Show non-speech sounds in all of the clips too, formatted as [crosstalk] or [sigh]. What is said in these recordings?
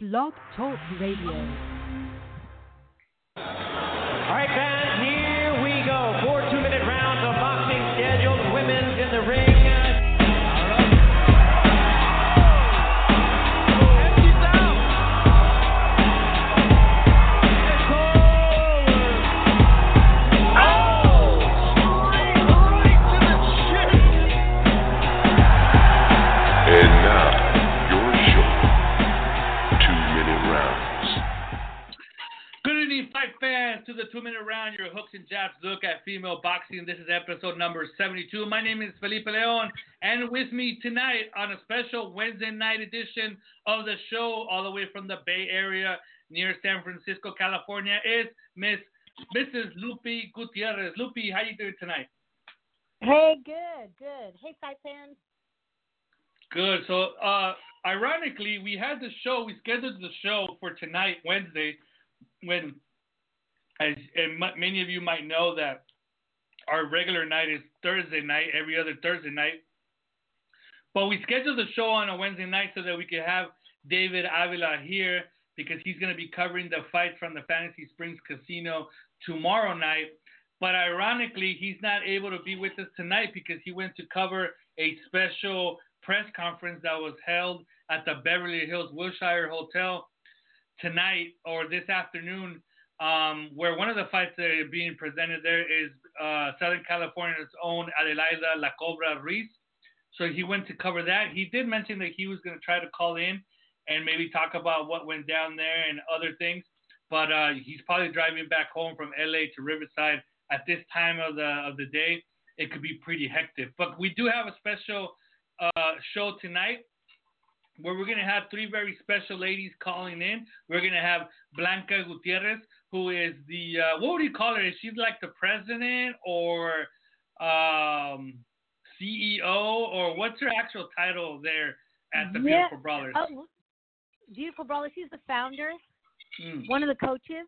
Blog Talk Radio. All right, fans, here two minute round, your hooks and jabs look at female boxing. This is episode number 72. My name is Felipe Leon, and with me tonight on a special Wednesday night edition of the show, all the way from the Bay Area near San Francisco, California, is Miss Mrs. Lupi Gutierrez. Lupi, how you doing tonight? Hey, good, good. Hey, fight fans. Good. So, uh, ironically, we had the show. We scheduled the show for tonight, Wednesday, when, as and m- many of you might know, that our regular night is Thursday night, every other Thursday night. But we scheduled the show on a Wednesday night so that we could have David Avila here because he's going to be covering the fight from the Fantasy Springs Casino tomorrow night. But ironically, he's not able to be with us tonight because he went to cover a special press conference that was held at the Beverly Hills Wilshire Hotel tonight or this afternoon, um, where one of the fights that are being presented there is uh, Southern California's own Adelaida La Cobra Reese. So he went to cover that. He did mention that he was going to try to call in and maybe talk about what went down there and other things. But uh, he's probably driving back home from LA to Riverside at this time of the of the day. It could be pretty hectic. But we do have a special uh, show tonight where we're going to have three very special ladies calling in. We're going to have Blanca Gutierrez, who is the, uh, what would you call her? Is she like the president or um, CEO or what's her actual title there at the Yeah. Beautiful Brawlers? Oh, beautiful brother. She's the founder, Mm. one of the coaches.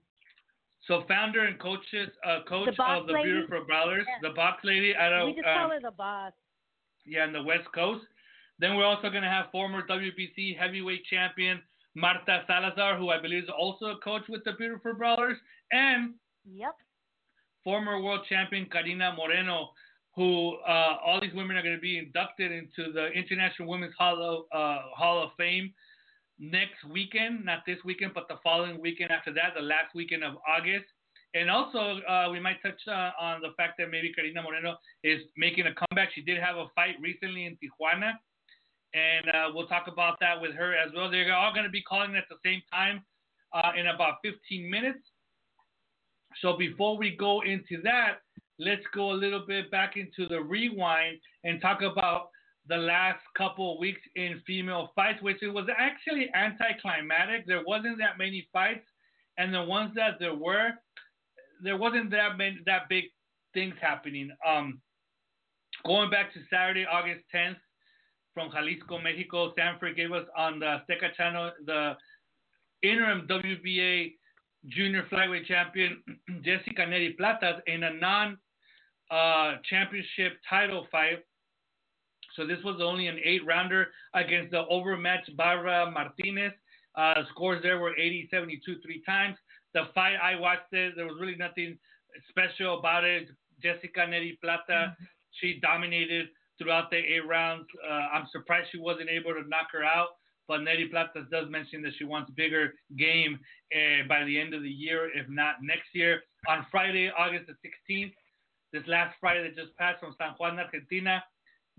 So founder and coaches, uh, coach boss of the lady? Beautiful Brawlers, Yeah. the box lady out of we just um, call her the boss. yeah, on the West Coast. Then we're also going to have former WBC heavyweight champion Marta Salazar, who I believe is also a coach with the Beautiful Brawlers, and Yep. former world champion Carina Moreno, who uh, all these women are going to be inducted into the International Women's Hall of, uh, Hall of Fame next weekend, not this weekend, but the following weekend after that, the last weekend of August. And also, uh, we might touch uh, on the fact that maybe Carina Moreno is making a comeback. She did have a fight recently in Tijuana, and uh, we'll talk about that with her as well. They're all going to be calling at the same time uh, in about 15 minutes. So before we go into that, let's go a little bit back into the rewind and talk about the last couple of weeks in female fights, which it was actually anticlimactic. There wasn't that many fights, and the ones that there were, there wasn't that many that big things happening. Um, going back to Saturday, August 10th, from Jalisco, Mexico, Zanfer gave us on the Azteca channel the interim WBA junior flyweight champion [clears throat] Jessica Nery Platas in a non uh, championship title fight. So this was only an eight rounder against the overmatched Barbara Martinez. Uh, scores there were 80 72 three times. The fight, I watched it. There was really nothing special about it. Jessica Nery Plata, she dominated throughout the eight rounds. Uh, I'm surprised she wasn't able to knock her out. But Nery Plata does mention that she wants a bigger game uh, by the end of the year, if not next year. On Friday, August the 16th, this last Friday that just passed from San Juan, Argentina,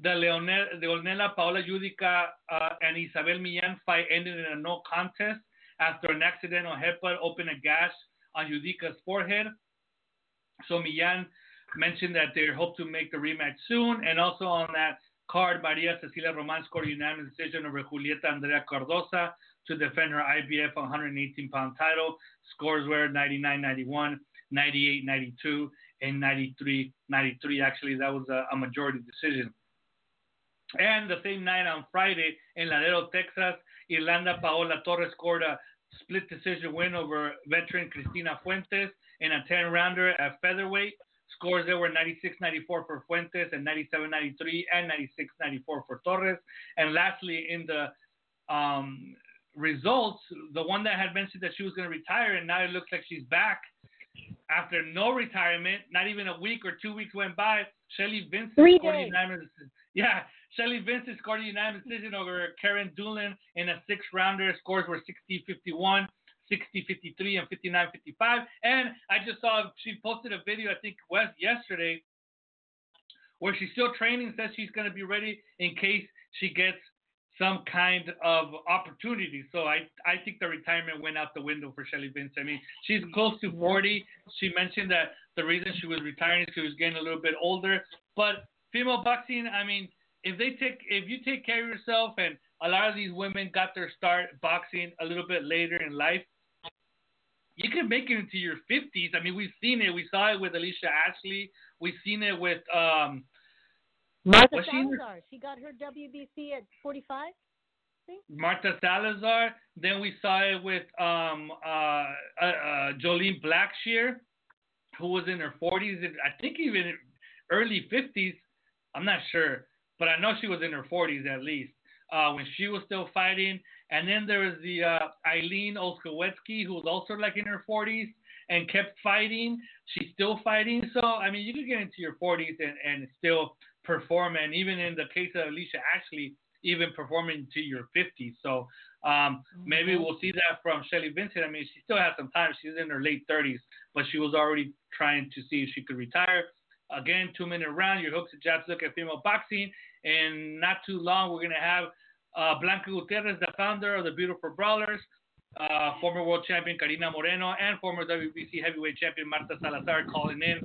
the Leonel, Leonela Paola Yudica uh, and Isabel Millan fight ended in a no contest after an accidental headbutt opened a gash on Yudica's forehead. So Millan mentioned that they hope to make the rematch soon, and also on that card, Maria Cecilia Roman scored a unanimous decision over Julieta Andrea Cardosa to defend her IBF 118 pound title. Scores were 99 91, 98 92, and 93 93. Actually, that was a, a majority decision. And the same night on Friday in Laredo, Texas, Irlanda Paola Torres scored a split decision win over veteran Cristina Fuentes in a 10 rounder at featherweight. Scores there were 96-94 for Fuentes and 97-93 and 96-94 for Torres. And lastly, in the um, results, the one that had mentioned that she was going to retire, and now it looks like she's back after no retirement. Not even a week or two weeks went by. Shelly Vincent Three scored days. unanimous. Yeah, Shelly Vincent scored a unanimous decision over Karen Doolan in a six rounder. Scores were 60 51, 60 53, and 59 55. And I just saw she posted a video, I think, West yesterday, where she's still training, says she's going to be ready in case she gets some kind of opportunity. So I, I think the retirement went out the window for Shelly Vince. I mean, she's close to 40. She mentioned that the reason she was retiring is she was getting a little bit older. But female boxing, I mean, if they take, if you take care of yourself, and a lot of these women got their start boxing a little bit later in life, you can make it into your 50s. I mean, we've seen it. We saw it with Alicia Ashley. We've seen it with um, Martha Was she Salazar. She got her WBC at 45. Marta Salazar. Then we saw it with um, uh, uh, uh, Jolene Blackshear, who was in her 40s, and I think even early 50s. I'm not sure, but I know she was in her 40s at least uh, when she was still fighting. And then there was the uh, Eileen Olszewski, who was also like in her 40s and kept fighting. She's still fighting. So, I mean, you could get into your 40s and, and still perform. And even in the case of Alicia Ashley, even performing to your 50s. So um, maybe we'll see that from Shelly Vincent. I mean, she still has some time. She's in her late 30s, but she was already trying to see if she could retire. Again, two minute round, your hooks and jabs look at female boxing. And not too long, we're going to have uh, Blanca Gutierrez, the founder of the Beautiful Brawlers, uh, former world champion Carina Moreno, and former WBC heavyweight champion Marta Salazar calling in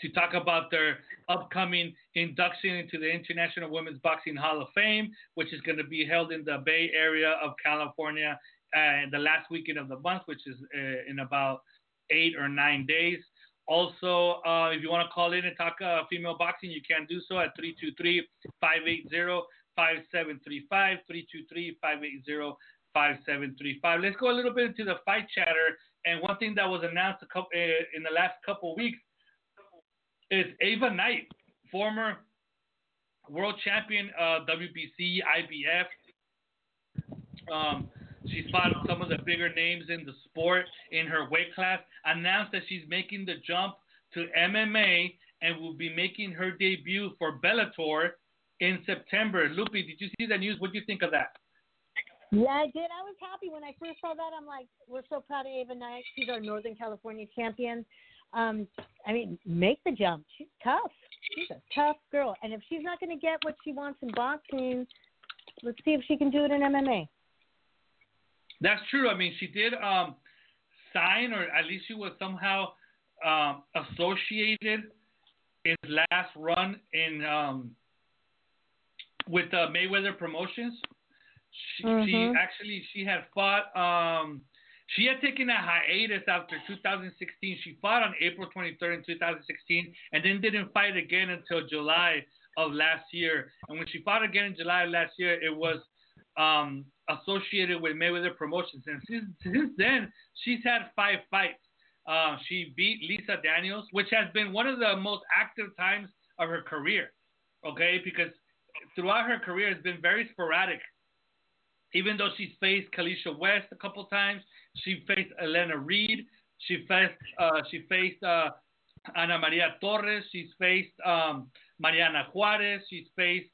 to talk about their upcoming induction into the International Women's Boxing Hall of Fame, which is going to be held in the Bay Area of California uh, the last weekend of the month, which is uh, in about eight or nine days. Also, uh, if you want to call in and talk uh, female boxing, you can do so at 323 580 5735. 323 580 5735. Let's go a little bit into the fight chatter. And one thing that was announced a couple, uh, in the last couple weeks is Ava Knight, former world champion, uh, WBC, IBF. Um, she's fought some of the bigger names in the sport in her weight class. Announced that she's making the jump to MMA and will be making her debut for Bellator in September. Lupi, did you see the news? What do you think of that? Yeah, I did. I was happy when I first saw that. I'm like, we're so proud of Ava Knight. She's our Northern California champion. Um, I mean, make the jump. She's tough. She's a tough girl. And if she's not going to get what she wants in boxing, let's see if she can do it in MMA. That's true. I mean, she did um, sign, or at least she was somehow um, associated in his last run in um, with uh, Mayweather Promotions. She, she Mhm. actually she had fought. Um, she had taken a hiatus after 2016. She fought on April 23rd in 2016, and then didn't fight again until July of last year. And when she fought again in July of last year, it was um, associated with Mayweather Promotions. And since, since then, she's had five fights. Uh, she beat Lisa Daniels, which has been one of the most active times of her career. Okay, because throughout her career, it's been very sporadic. Even though she's faced Kaliesha West a couple times, she faced Elena Reid, she faced uh, she faced uh, Ana Maria Torres, she's faced um, Mariana Juarez, she's faced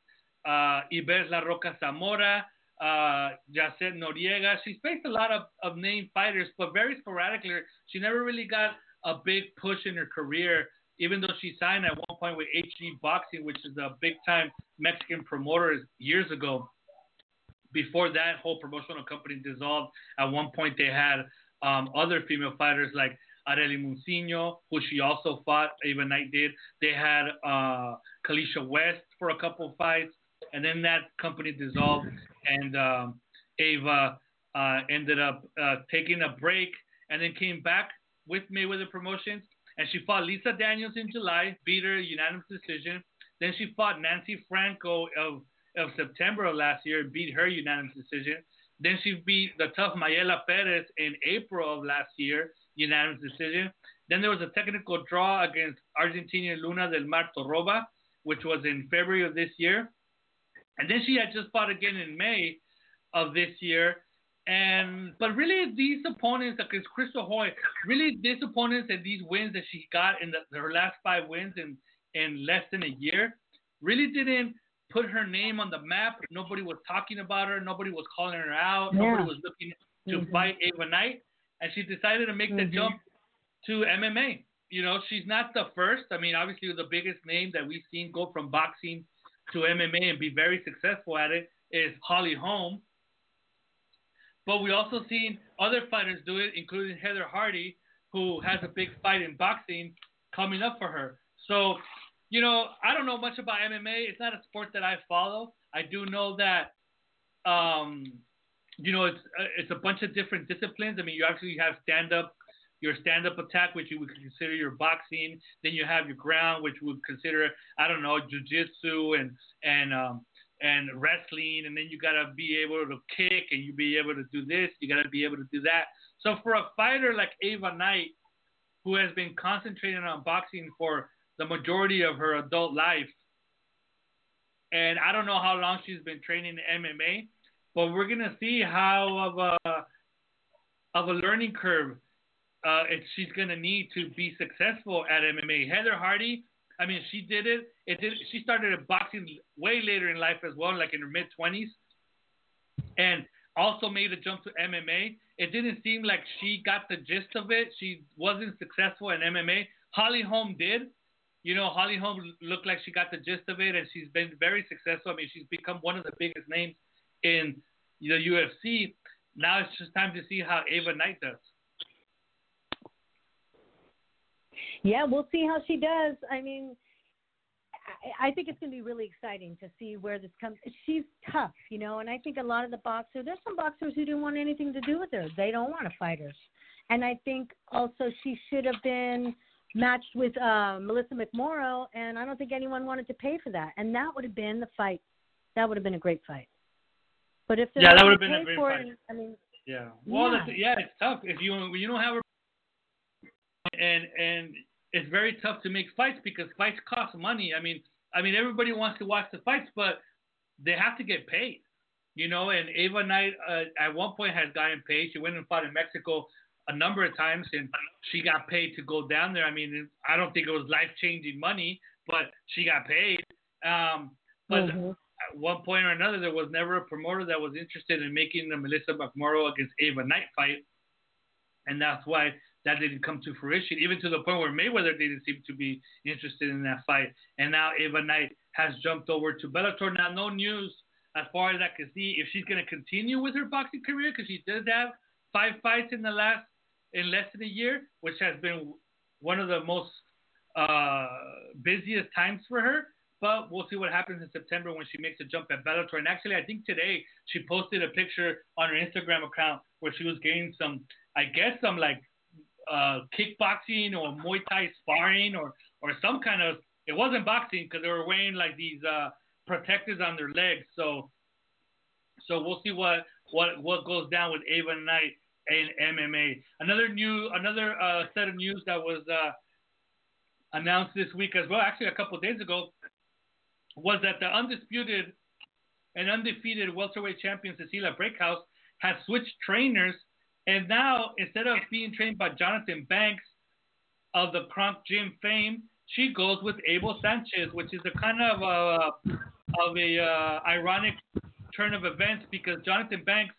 uh, Ibeth La Roca Zamora, uh, Jacet Noriega. She's faced a lot of, of named fighters, but very sporadically. She never really got a big push in her career, even though she signed at one point with HG Boxing, which is a big time Mexican promoter years ago. Before that whole promotional company dissolved, at one point they had um, other female fighters like Arely Muciño, who she also fought. Ava Knight did. They had uh, Kaliesha West for a couple fights, and then that company dissolved, and um, Ava uh, ended up uh, taking a break, and then came back with Mayweather Promotions, and she fought Lisa Daniels in July, beat her unanimous decision. Then she fought Nancy Franco of of September of last year, beat her unanimous decision. Then she beat the tough Mayela Perez in April of last year, unanimous decision. Then there was a technical draw against Argentinian Luna del Mar Torroba, which was in February of this year. And then she had just fought again in May of this year. And but really, these opponents, like it's Crystal Hoy, really these opponents and these wins that she got in the, her last five wins in in less than a year, really didn't put her name on the map. Nobody was talking about her. Nobody was calling her out. Yeah. Nobody was looking to Mhm. fight Ava Knight, and she decided to make the Mhm. jump to MMA. You know, she's not the first. I mean, obviously, the biggest name that we've seen go from boxing to MMA and be very successful at it is Holly Holm. But we also seen other fighters do it, including Heather Hardy, who has a big fight in boxing coming up for her. So, you know, I don't know much about MMA. It's not a sport that I follow. I do know that, um, you know, it's uh, it's a bunch of different disciplines. I mean, you actually have stand up, your stand up attack, which you would consider your boxing. Then you have your ground, which would consider I don't know jujitsu and and um, and wrestling. And then you gotta be able to kick and you be able to do this. You gotta be able to do that. So for a fighter like Ava Knight, who has been concentrating on boxing for the majority of her adult life, and I don't know how long she's been training MMA, but we're gonna see how of a of a learning curve uh, she's gonna need to be successful at MMA. Heather Hardy, I mean, she did it. It did. She started boxing way later in life as well, like in her mid twenties, and also made a jump to MMA. It didn't seem like she got the gist of it. She wasn't successful in MMA. Holly Holm did. You know, Holly Holm looked like she got the gist of it, and she's been very successful. I mean, she's become one of the biggest names in the UFC. Now it's just time to see how Ava Knight does. Yeah, we'll see how she does. I mean, I, I think it's going to be really exciting to see where this comes. She's tough, you know, and I think a lot of the boxers, there's some boxers who didn't want anything to do with her. They don't want to fight her. And I think also she should have been matched with uh, Melissa McMorrow, and I don't think anyone wanted to pay for that. And that would have been the fight. That would have been a great fight. But if they're Yeah, that would have been a great fight. It, I mean, Yeah. Well, Yeah. Yeah, it's tough if you you don't have a and and it's very tough to make fights because fights cost money. I mean, I mean everybody wants to watch the fights, but they have to get paid. You know, and Ava Knight uh, at one point has gotten paid. She went and fought in Mexico a number of times, and she got paid to go down there. I mean, I don't think it was life changing money, but she got paid. Um, but mhm. at one point or another, there was never a promoter that was interested in making the Melissa McMorrow against Ava Knight fight, and that's why that didn't come to fruition. Even to the point where Mayweather didn't seem to be interested in that fight, and now Ava Knight has jumped over to Bellator. Now, no news as far as I can see if she's going to continue with her boxing career because she does have five fights in the last in less than a year, which has been one of the most uh, busiest times for her. But we'll see what happens in September when she makes a jump at Bellator. And actually, I think today she posted a picture on her Instagram account where she was getting some, I guess, some like uh, kickboxing or Muay Thai sparring or or some kind of. It wasn't boxing because they were wearing like these uh, protectors on their legs. So so we'll see what what what goes down with Ava Knight and MMA. Another new another uh, set of news that was uh, announced this week as well, actually a couple days ago, was that the undisputed and undefeated welterweight champion Cecilia Brækhus has switched trainers, and now instead of being trained by Jonathan Banks of the Kronk Gym fame, she goes with Abel Sanchez, which is a kind of a of a uh, ironic turn of events because Jonathan Banks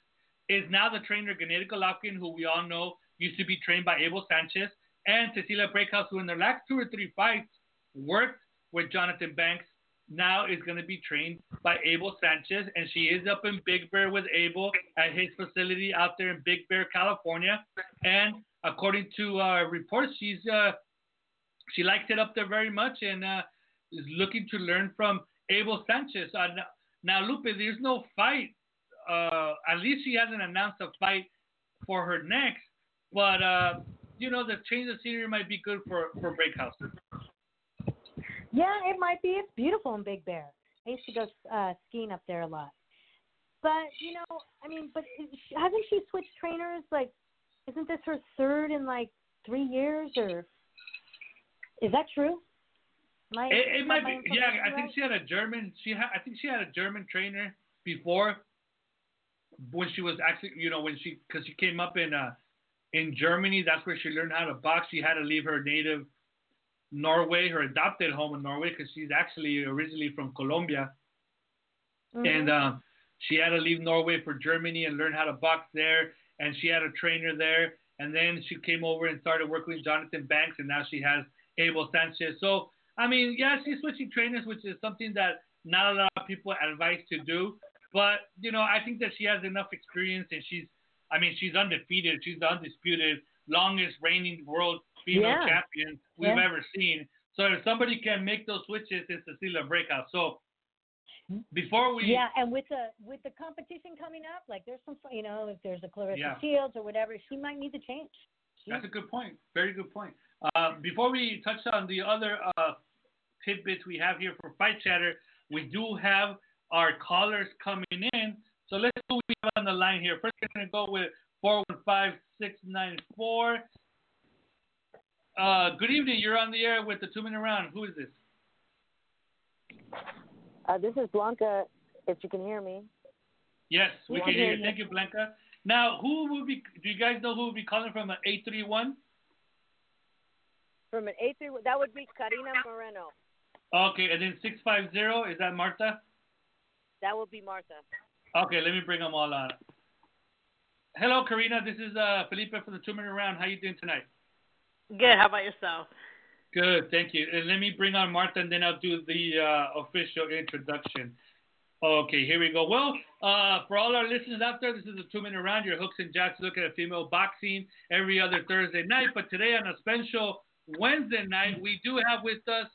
is now the trainer Gennady Golovkin, who we all know used to be trained by Abel Sanchez, and Cecilia Brækhus, who in their last two or three fights worked with Jonathan Banks, now is going to be trained by Abel Sanchez, and she is up in Big Bear with Abel at his facility out there in Big Bear, California. And according to uh, reports, she's uh, she likes it up there very much and uh, is looking to learn from Abel Sanchez. Uh, now, Lupe, there's no fight. Uh, at least she hasn't announced a fight for her next. But uh, you know, the change of scenery might be good for for Brækhus. Yeah, it might be. It's beautiful in Big Bear. I used to go uh, skiing up there a lot. But you know, I mean, but hasn't she switched trainers? Like, isn't this her third in like three years, or is that true? I- It, it might be. Yeah, I think she had a German. She had. I think she had a German trainer before. when she was actually, you know, when she because she came up in uh in Germany, that's where she learned how to box. She had to leave her native Norway, her adopted home in Norway, because she's actually originally from Colombia, Mhm. and uh, she had to leave Norway for Germany and learn how to box there. And she had a trainer there, and then she came over and started working with Jonathan Banks, and now she has Abel Sanchez. So I mean, yeah, she's switching trainers, which is something that not a lot of people advise to do. But you know, I think that she has enough experience, and she's, I mean, she's undefeated. She's the undisputed longest reigning world female Yeah. champion we've Yeah. ever seen. So if somebody can make those switches, it's Cecilia Brækhus. So before we, Yeah, and with the with the competition coming up, like there's some, you know, if there's a Claressa Yeah. Shields or whatever, she might need to change. She- That's a good point. Very good point. Uh, before we touch on the other uh, tidbits we have here for Fight Chatter, we do have our callers coming in. So let's see who we have on the line here. First, we're going to go with 415694. Uh, good evening. You're on the air with the two minute round. Who is this? Uh, this is Blanca, if you can hear me. Yes, we can hear you. Thank you, Blanca. Now, who will be? Do you guys know who will be calling from an eight three one? From an A three, that would be Carina Moreno. Okay, and then six five zero. Is that Martha? That would be Martha. Okay, let me bring them all on. Hello, Carina. This is uh, Felipe for the two minute round. How are you doing tonight? Good. How about yourself? Good, thank you. And let me bring on Martha, and then I'll do the uh, official introduction. Okay, here we go. Well, uh, for all our listeners out there, this is a two-minute round. Your hooks and jacks look at female boxing every other Thursday night. But today on a special Wednesday night, we do have with us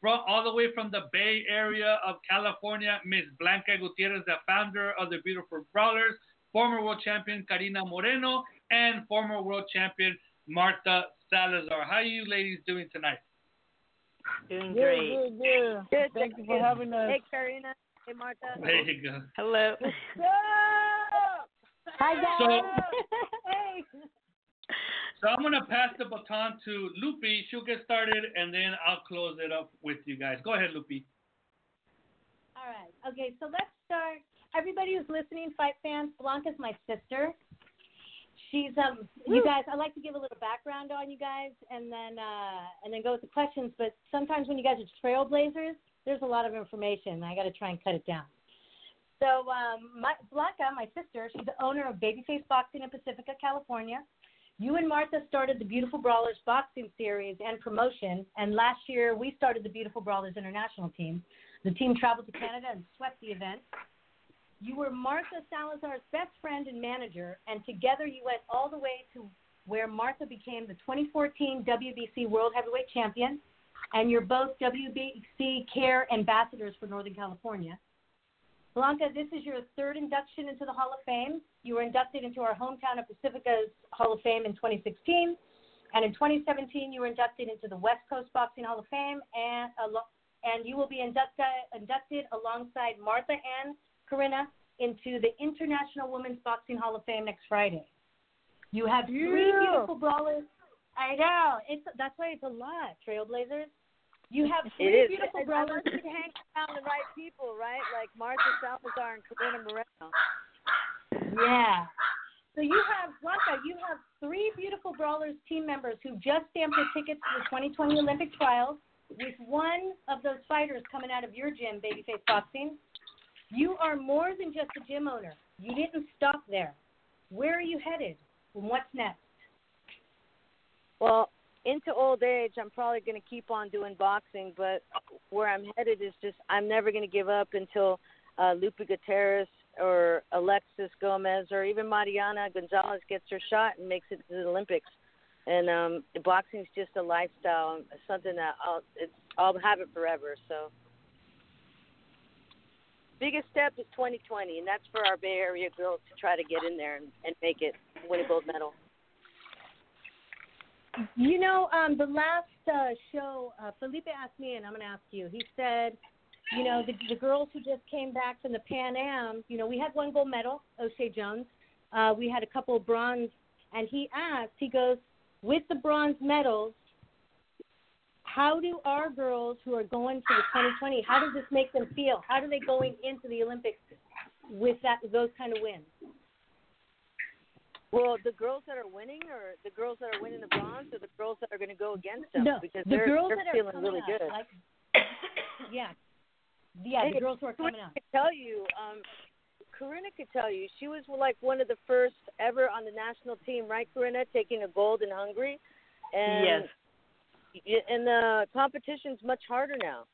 from all the way from the Bay Area of California, Miss Blanca Gutierrez, the founder of the Beautiful Brawlers, former world champion Carina Moreno, and former world champion Marta Salazar. How are you ladies doing tonight? Doing great. yeah, yeah. Good, Thank you for having us. Hey, Carina. Hey, Martha. There you go. Hello. Hi guys. So- hey. So I'm gonna pass the baton to Lupi. She'll get started, and then I'll close it up with you guys. Go ahead, Lupi. All right. Okay, so let's start. Everybody who's listening, fight fans, Blanca's my sister. She's um you guys I like to give a little background on you guys and then uh and then go with the questions, but sometimes when you guys are trailblazers, there's a lot of information. I gotta try and cut it down. So um my Blanca, my sister, she's the owner of Babyface Boxing in Pacifica, California. You and Martha started the Beautiful Brawlers boxing series and promotion, and last year we started the Beautiful Brawlers international team. The team traveled to Canada and swept the event. You were Martha Salazar's best friend and manager, and together you went all the way to where Martha became the 2014 WBC World Heavyweight Champion, and you're both WBC Care Ambassadors for Northern California. Blanca, this is your third induction into the Hall of Fame. You were inducted into our hometown of Pacifica's Hall of Fame in 2016, and in 2017 you were inducted into the West Coast Boxing Hall of Fame, and and you will be inducted inducted alongside Martha and Corinna into the International Women's Boxing Hall of Fame next Friday. You have three Yeah. beautiful brawlers. I know. It's that's why it's a lot, Trailblazers. You have three beautiful I, I brawlers. to hang [laughs] around the right people, right? Like Martha Salazar and Carina Moreno. Yeah. So you have Blanca, you have three beautiful brawlers team members who just stamped their tickets to the 2020 Olympic trials. With one of those fighters coming out of your gym, Babyface Boxing, you are more than just a gym owner. You didn't stop there. Where are you headed? And what's next? Well, into old age, I'm probably going to keep on doing boxing, but where I'm headed is just I'm never going to give up until uh, Lupe Gutierrez or Alexis Gomez or even Mariana Gonzalez gets her shot and makes it to the Olympics. And um, boxing is just a lifestyle, something that I'll it's I'll have it forever. So. Biggest step is 2020, and that's for our Bay Area girls to try to get in there and, and make it, win a gold medal. You know, um, the last uh, show, uh, Felipe asked me, and I'm going to ask you. He said, you know, the, the girls who just came back from the Pan Am, you know, we had one gold medal, Oshae Jones. Uh, we had a couple of bronze, and he asked, he goes, with the bronze medals, how do our girls who are going to the 2020, how does this make them feel? How are they going into the Olympics with that those kind of wins? Well, the girls that are winning, or the girls that are winning the bronze, or the girls that are going to go against them, No, because the they're, girls they're that are feeling coming really up, good. Like, yeah, yeah, the girls who are coming up. could tell you, um, Corinna could tell you, she was like one of the first ever on the national team, right, Corinna, taking a gold in Hungary, and yes. And the competition's much harder now.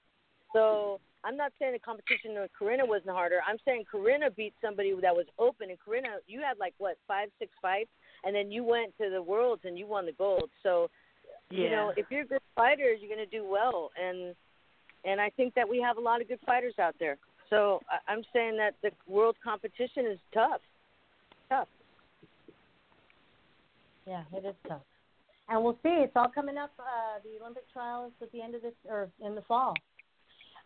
So I'm not saying the competition with Corinna wasn't harder. I'm saying Corinna beat somebody that was open, and Corinna, you had like what five, six fights, and then you went to the worlds and you won the gold. So Yeah. you know, if you're a good fighter, you're going to do well, and and I think that we have a lot of good fighters out there. So I'm saying that the world competition is tough, tough. Yeah, it is tough. And we'll see. It's all coming up. Uh, the Olympic trials at the end of this, or in the fall.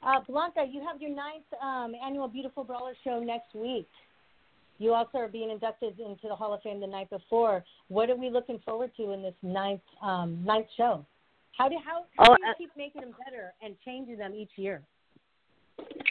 Uh, Blanca, you have your ninth um, annual Beautiful Brawler show next week. You also are being inducted into the Hall of Fame the night before. What are we looking forward to in this ninth um, ninth show? How do how, how Oh, do you uh, keep making them better and changing them each year?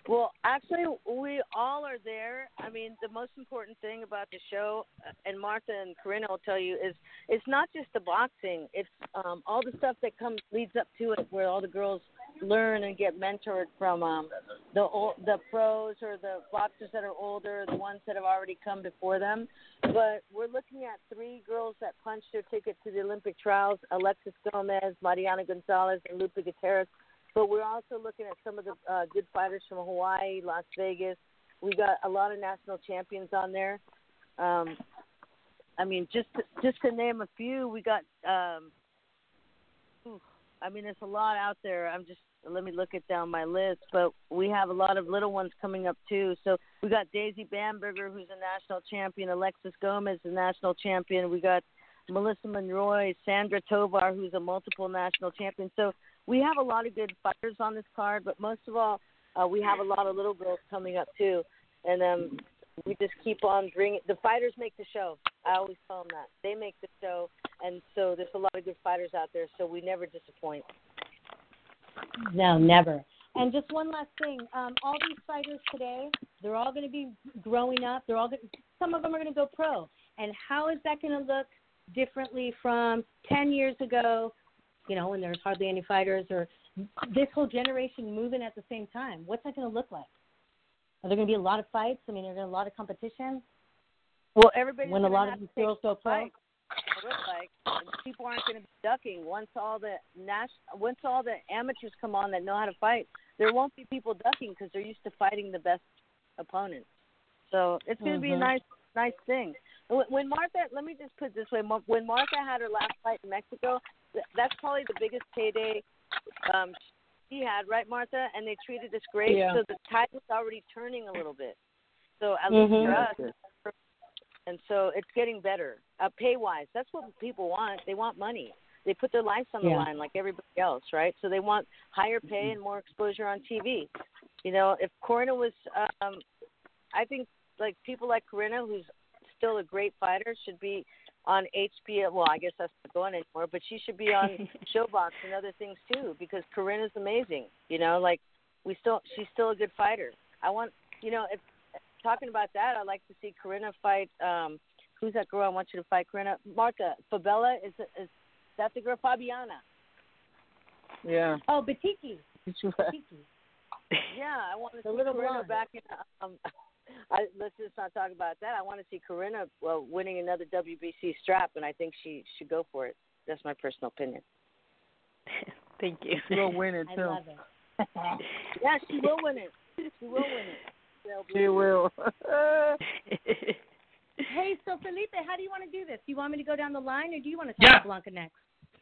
Well, actually, we all are there. I mean, the most important thing about the show, uh, and Martha and Corinna will tell you, is it's not just the boxing. It's um, all the stuff that comes leads up to it, where all the girls learn and get mentored from um, the ol- the pros or the boxers that are older, the ones that have already come before them. But we're looking at three girls that punched their ticket to the Olympic trials: Alexis Gomez, Mariana Gonzalez, and Lupe Gutierrez. But we're also looking at some of the uh, good fighters from Hawaii, Las Vegas. We got a lot of national champions on there. Um, I mean, just to, just to name a few, we got. Um, I mean, there's a lot out there. I'm just let me look it down my list, but we have a lot of little ones coming up too. So we got Daisy Bamberger, who's a national champion. Alexis Gomez, a national champion. We got Melissa Monroy, Sandra Tovar, who's a multiple national champion. So we have a lot of good fighters on this card, but most of all, uh, we have a lot of little girls coming up too, and um, we just keep on bringing. The fighters make the show. I always tell them that they make the show, and so there's a lot of good fighters out there. So we never disappoint. No, never. And just one last thing. Um, all these fighters today, they're all going to be growing up. They're all going some of them are going to go pro. And how is that going to look differently from 10 years ago, you know, and there's hardly any fighters or this whole generation moving at the same time? What's that going to look like? Are there going to be a lot of fights? I mean, are there a lot of competition Well, everybody when a lot of these girls go pro? Like people aren't going to be ducking once all the nas- once all the amateurs come on that know how to fight. There won't be people ducking because they're used to fighting the best opponents. So it's going to be a Mhm. nice nice thing. When Martha, let me just put it this way: when Martha had her last fight in Mexico, that's probably the biggest payday um, she had, right, Martha? And they treated us great, Yeah. so the tide was already turning a little bit. So at least for us, and so it's getting better. Uh, pay wise, that's what people want. They want money. They put their lives on the Yeah. line like everybody else, right? So they want higher pay and more exposure on TV. You know, if Corinna was, um, I think like people like Corinna, who's still a great fighter, should be on HBO. Well, I guess that's not going anymore, but she should be on [laughs] Showbox and other things too because Corinna's amazing. You know, like we still, she's still a good fighter. I want, you know, if talking about that, I'd like to see Corinna fight. Um, who's that girl? I want you to fight Corinna. Martha Fabella is is that the girl Fabiana? Yeah. Oh, Bytyqi. [laughs] Bytyqi. [laughs] Yeah, I want to The see little Corinna blonde. back in. Um, I, let's just not talk about that. I want to see Corinna well, winning another WBC strap, and I think she should go for it. That's my personal opinion. [laughs] Thank you. She'll win it I too. love it. [laughs] Yeah, she will win it. She will win it. They'll She be- will. [laughs] Hey, so Felipe, how do you want to do this? Do you want me to go down the line, or do you want to talk Yeah. to Blanca next?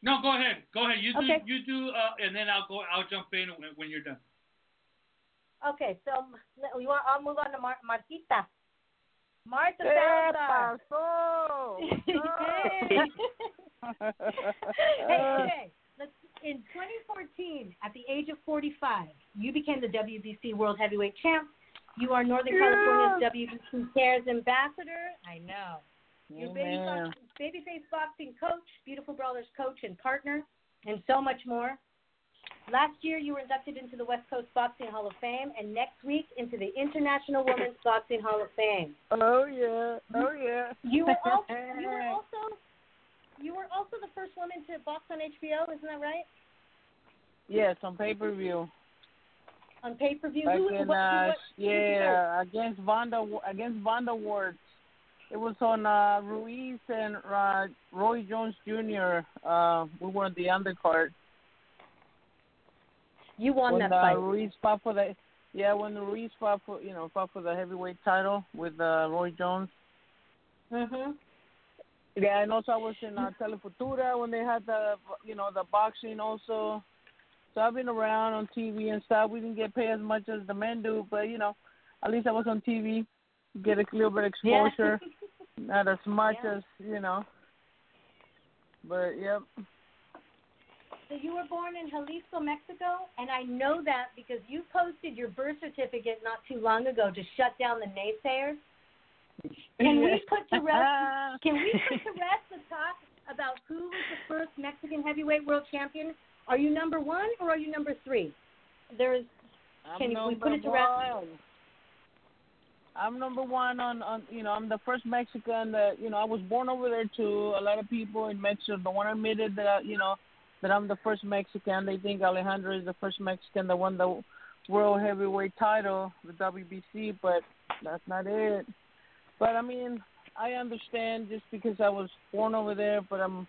No, go ahead. Go ahead. You do. Okay. You do. Uh, and then I'll go. I'll jump in when, when you're done. Okay, so you want, I'll move on to Mar- Martita. Marta ¿Qué Salazar. pasó? [laughs] hey. [laughs] hey. Let's, in 2014, at the age of 45, you became the WBC World Heavyweight Champ. You are Northern California's WBC Cares Ambassador. I know. Your baby box, babyface boxing coach, Beautiful Brawlers coach and partner, and so much more. Last year, you were inducted into the West Coast Boxing Hall of Fame, and next week into the International Women's Boxing Hall of Fame. Oh yeah. Oh yeah. You were [laughs] also, you were also you were also the first woman to box on HBO, isn't that right? Yes, on pay per view. On pay per view. Back Who, in, what, uh, what, who did you go? yeah, against Vonda against Vonda Ward. It was on uh, Ruiz and uh, Roy Jones Jr. Uh, we were on the undercard. You won when that uh, fight. Ruiz fought for the yeah when Ruiz fought for you know fought for the heavyweight title with uh, Roy Jones. Mhm. Yeah, and also I was in uh, Telefutura when they had the you know the boxing also. So I've been around on TV and stuff. We didn't get paid as much as the men do, but you know, at least I was on TV, get a little bit of Yeah. [laughs] Not as much Yeah. as you know. But yep. So you were born in Jalisco, Mexico, and I know that because you posted your birth certificate not too long ago to shut down the naysayers. Can we [laughs] put to rest? Can we put to rest the talk about who was the first Mexican heavyweight world champion? Are you number one or are you number three? There's I'm Can we put it to rest? one. I'm number one on on you know I'm the first Mexican that you know I was born over there too. A lot of people in Mexico don't want to admit it that you know that I'm the first Mexican. They think Alejandro is the first Mexican that won the world heavyweight title, the WBC, but that's not it. But I mean, I understand just because I was born over there, but I'm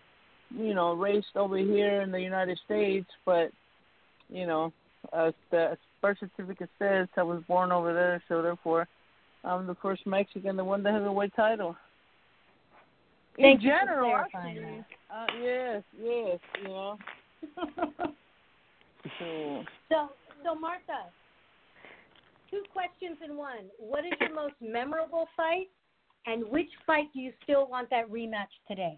you know raised over here in the United States, but you know as the birth certificate says, I was born over there, so therefore, I'm the first Mexican that won the heavyweight title. Thank In general, actually, uh, yes, yes, you know. [laughs] So, so so Martha, two questions in one. What is your most memorable fight, and which fight do you still want that rematch today?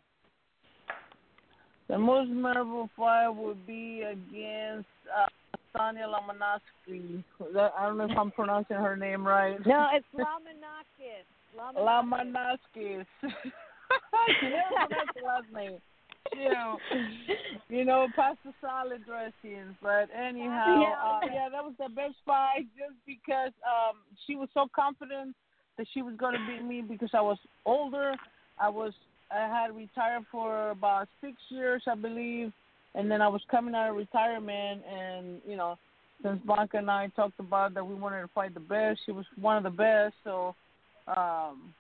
the most memorable fight would be against uh, Sonia Lamanowski. I don't know if I'm pronouncing her name right. No, [laughs] it's Lamonakis. Lamanowski. [laughs] she never pronounced the last name. You know, you know, pasta salad dressings. But anyhow, Yeah. uh, yeah, that was the best fight just because um she was so confident that she was gonna beat me because I was older. I was I had retired for about six years, I believe, and then I was coming out of retirement, and you know, since Blanca and I talked about that we wanted to fight the best, she was one of the best, so um,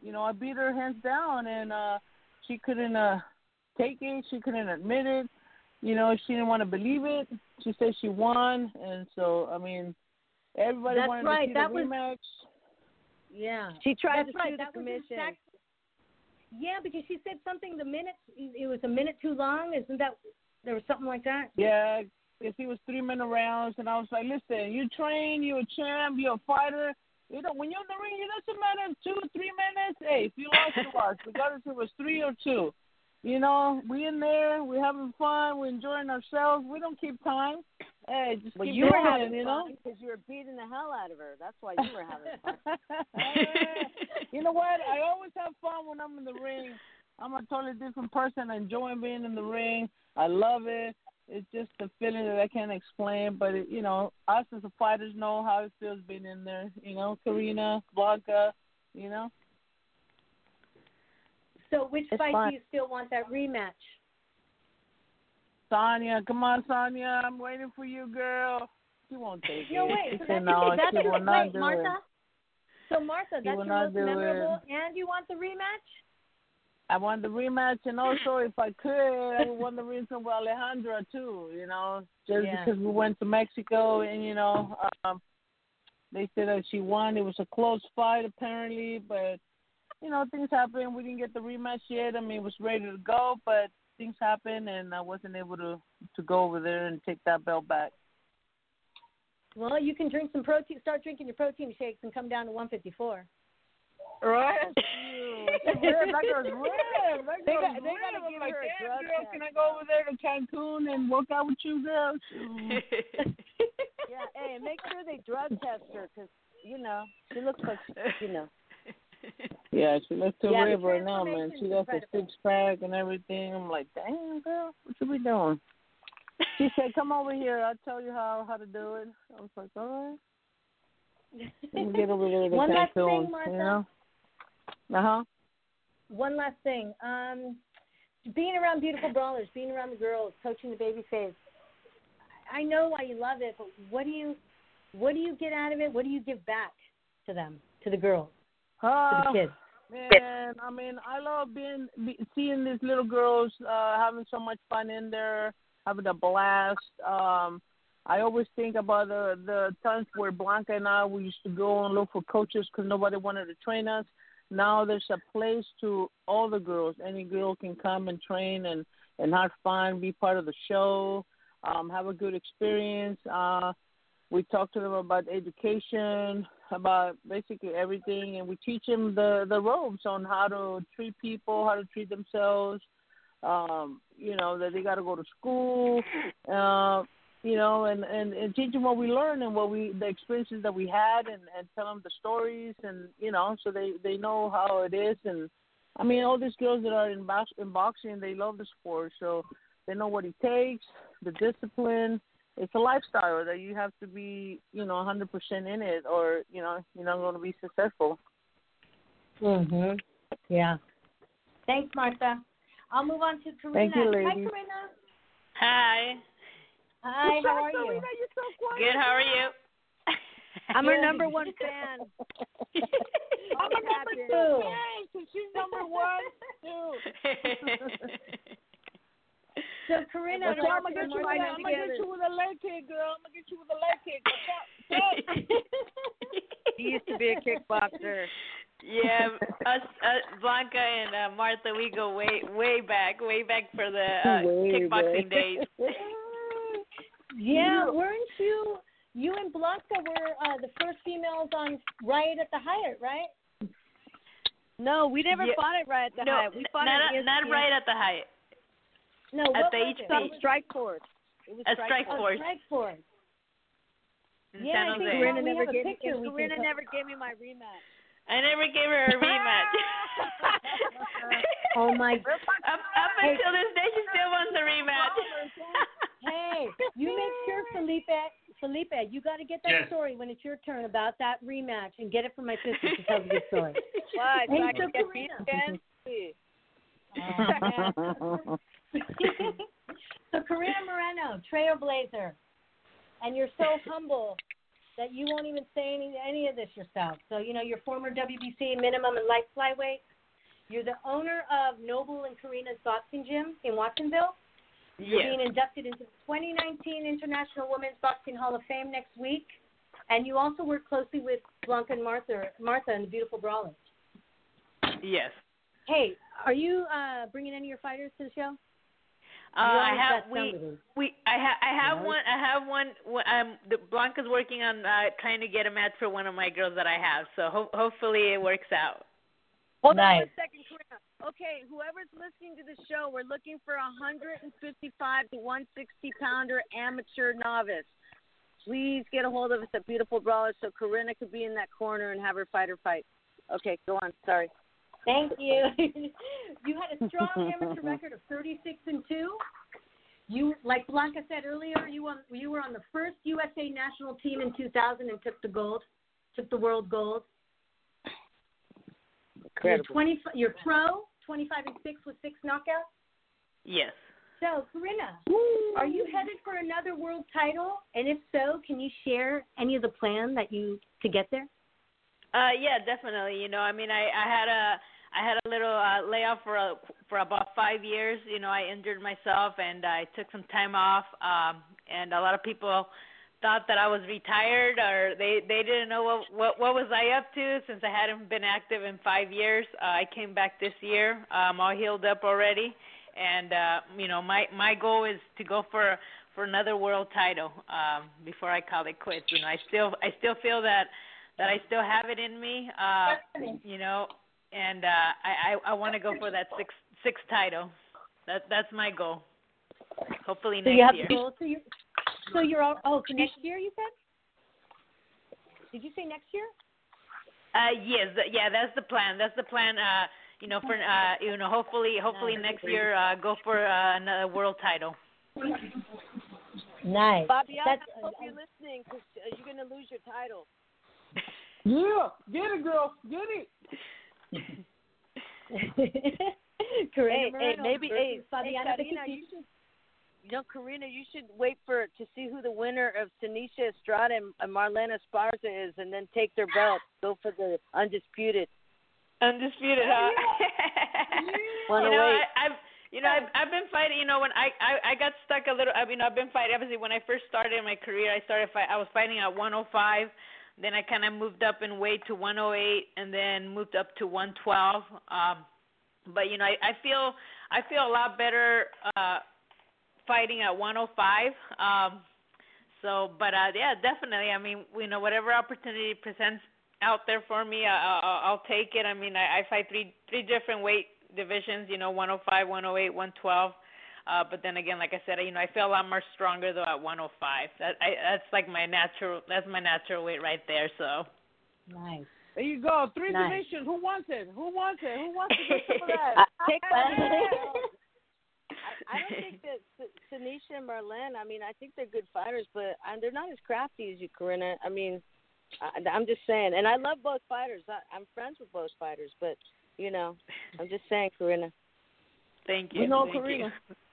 you know, I beat her hands down, and uh, she couldn't uh, take it. She couldn't admit it. You know, she didn't want to believe it. She said she won, and so I mean, everybody That's wanted right. to see That the was- rematch. Yeah. She tried That's to right. sue the That was commission. exact- yeah, because she said something. The minute it was a minute too long. Isn't that there was something like that? Yeah, because he was three minute rounds, and I was like, listen, you train, you're a champ, you're a fighter. You know, when you're in the ring, it doesn't matter two, three minutes. Hey, if you lost, you lost, regardless if it was three or two. You know, we in there, we're having fun, we're enjoying ourselves. We don't keep time. Hey, just Well, keep you were having you know. because you were beating the hell out of her. That's why you were having fun. [laughs] you know what? I always have fun when I'm in the ring. I'm a totally different person. I enjoy being in the ring. I love it. It's just a feeling that I can't explain. But it, you know, us as a fighters know how it feels being in there. You know, Carina, Blanca. You know. So which It's fight fun. do you still want that rematch? Sonia, come on, Sonia. I'm waiting for you, girl. She won't take No, it. wait. She So said that's no. that's she your will not do Martha. it. So Martha, She that's will your not most do it. memorable, and you want the rematch? I want the rematch, and also if I could, I would want the rematch with Alejandra too. You know, just Yeah. because we went to Mexico, and you know, um, they said that she won. It was a close fight apparently, but you know, things happen. We didn't get the rematch yet. I mean, it was ready to go, but things happened, and I wasn't able to to go over there and take that belt back. Well, you can drink some protein. Start drinking your protein shakes and come down to 154. Right? She ripped. That girl's ripped. That They girl's got- they gotta give like, her a "Damn, drug girl, Can I go over there to Cancun and work out with you, girl? [laughs] Yeah, hey, make sure they drug test her because you know she looks like you know. [laughs] Yeah, she looks too Yeah, ripped right now, man. She got the six pack and everything. I'm like, damn, girl, what you be doing? [laughs] She said, "Come over here. I'll tell you how how to do it." I was like, "All right." Get over there to [laughs] One last thing, Martha. You know? Uh huh. One last thing. Um, being around beautiful brawlers, being around the girls, coaching the baby face. I know why you love it, but what do you what do you get out of it? What do you give back to them, to the girls, to Uh, the kids? Man, I mean, I love being be, seeing these little girls uh having so much fun in there, having a blast. Um I always think about the the times where Blanca and I we used to go and look for coaches because nobody wanted to train us. Now there's a place to all the girls. Any girl can come and train and and have fun, be part of the show, um, have a good experience. Uh, we talk to them about education, about basically everything, and we teach them the the ropes on how to treat people, how to treat themselves. Um, you know that they got to go to school. Uh, you know, and, and and teach them what we learned and what we the experiences that we had, and and tell them the stories, and you know, so they they know how it is. And I mean, all these girls that are in box in boxing, they love the sport, so they know what it takes, the discipline. It's a lifestyle that you have to be, you know, 100% in it, or you know, you're not going to be successful. Mhm. Yeah. Thanks, Martha. I'll move on to Carina. Thank you, ladies. Hi. Carina. Hi. Hi. How are you? You're so Good. How are you? [laughs] I'm her number one [laughs] fan. [laughs] I'm a number two fan, so she's number one too. [laughs] So, Carina, Okay, I'm gonna get you with a, I'm gonna get you with a leg kick, girl. I'm gonna get you with a leg kick. he used to be a kickboxer. yeah, us, uh, Blanca and uh, Martha, we go way, way back, way back for the uh, Way kickboxing back. days. [laughs] yeah, weren't you? You and Blanca were uh, the first females on Riot at the Hyatt, right? No, we never Yeah. fought it right at the no, Hyatt. We fought not, at not ESPN. right at the Hyatt. No, At what the was HP. it? Some What strike force. It was A strike Oh, force Strike Force. in Yeah, I San think Jose. we're- Carina we never have a gave me. picture we can Carina put- never gave me my rematch. I never gave her a rematch. [laughs] Oh my! up, up Hey. until this day, she still wants a rematch. [laughs] Hey, you make sure, [laughs] Felipe. Felipe, you got to get that Yes. story when it's your turn about that rematch and get it from my sister. She tells a good story. Why? So I can get beat Carina. again? Please. So Carina Moreno, trailblazer, and you're so humble that you won't even say any any of this yourself. So you know, you're former WBC minimum and light flyweight. You're the owner of Noble and Carina's Boxing Gym in Watsonville. You're yes. being inducted into the 2019 International Women's Boxing Hall of Fame next week, and you also work closely with Blanca and Martha, Martha and the Beautiful Brawlers. Yes. Hey, are you uh, bringing any of your fighters to the show? Uh, I have we somebody. we I have I have Yeah. one I have one um the Blanca's working on uh trying to get a match for one of my girls that I have. So ho- hopefully it works out. Hold on Nice. one second, Carina. Okay, whoever's listening to the show, we're looking for a 155 to 160 pounder amateur novice. Please get a hold of us at Beautiful Brawlers so Carina could be in that corner and have her fight her fight. Okay, go on. Sorry. Thank you. [laughs] you had a strong amateur record of 36 and two. You, like Blanca said earlier, you on, you were on the first USA national team in 2000 and took the gold, took the world gold. You're 20, you're pro, 25 and six with six knockouts. Yes. So, Carina, are you headed for another world title? And if so, can you share any of the plan that you to get there? Uh yeah, definitely. You know, I mean I I had a I had a little uh, layoff for a, for about five years. You know, I injured myself and I took some time off. Um, and a lot of people thought that I was retired or they they didn't know what what what was I up to since I hadn't been active in five years. Uh, I came back this year. I'm all healed up already, and uh, you know my my goal is to go for for another world title um, before I call it quits. You know, I still I still feel that that I still have it in me. Uh, you know, and uh, I I, I want to go for that sixth sixth title. That that's my goal. Hopefully So next you have year. the goal. So you're, so you're all, oh, for next year, you said? Did you say next year? Uh, yes, yeah, that's the plan. That's the plan. Uh, you know, for uh, you know, hopefully, hopefully next year, uh, go for uh, another world title. Nice. Fabiana, That's- I hope you're listening because uh, you're going to lose your title. [laughs] Yeah, get it, girl, get it. [laughs] Carina Hey, hey, Hey, maybe hey, Fabiana hey, Carina, you should. You know, Carina, you should wait for to see who the winner of Seniesa Estrada and and Marlena Esparza is, and then take their belt. Go for the undisputed. Undisputed, huh? [laughs] Wanna you know, wait? I, I've you know I've I've been fighting. You know, when I I I got stuck a little. I mean, I've been fighting. Obviously, when I first started my career, I started fight. I was fighting at 105. Then I kind of moved up in weight to 108, and then moved up to 112. Um, but you know, I, I feel I feel a lot better uh, fighting at 105. Um, so, but uh, yeah, definitely. I mean, you know, whatever opportunity presents out there for me, I, I'll, take it. I mean, I, I fight three three different weight divisions. You know, 105, 108, 112. Uh, but then again, like I said, you know, I feel a lot more stronger though at 105. That I, that's like my natural. That's my natural weight right there. So. Nice. There you go. Three Nice. divisions. Who wants it? Who wants it? Who wants to get some of [laughs] that? I think Uh, [laughs] I, I don't think that S- Seniesa and Marlen. I mean, I think they're good fighters, but uh, they're not as crafty as you, Carina. I mean, I, I'm just saying, and I love both fighters. I, I'm friends with both fighters, but you know, I'm just saying, Carina. Thank We you. know Thank Carina. you. [laughs]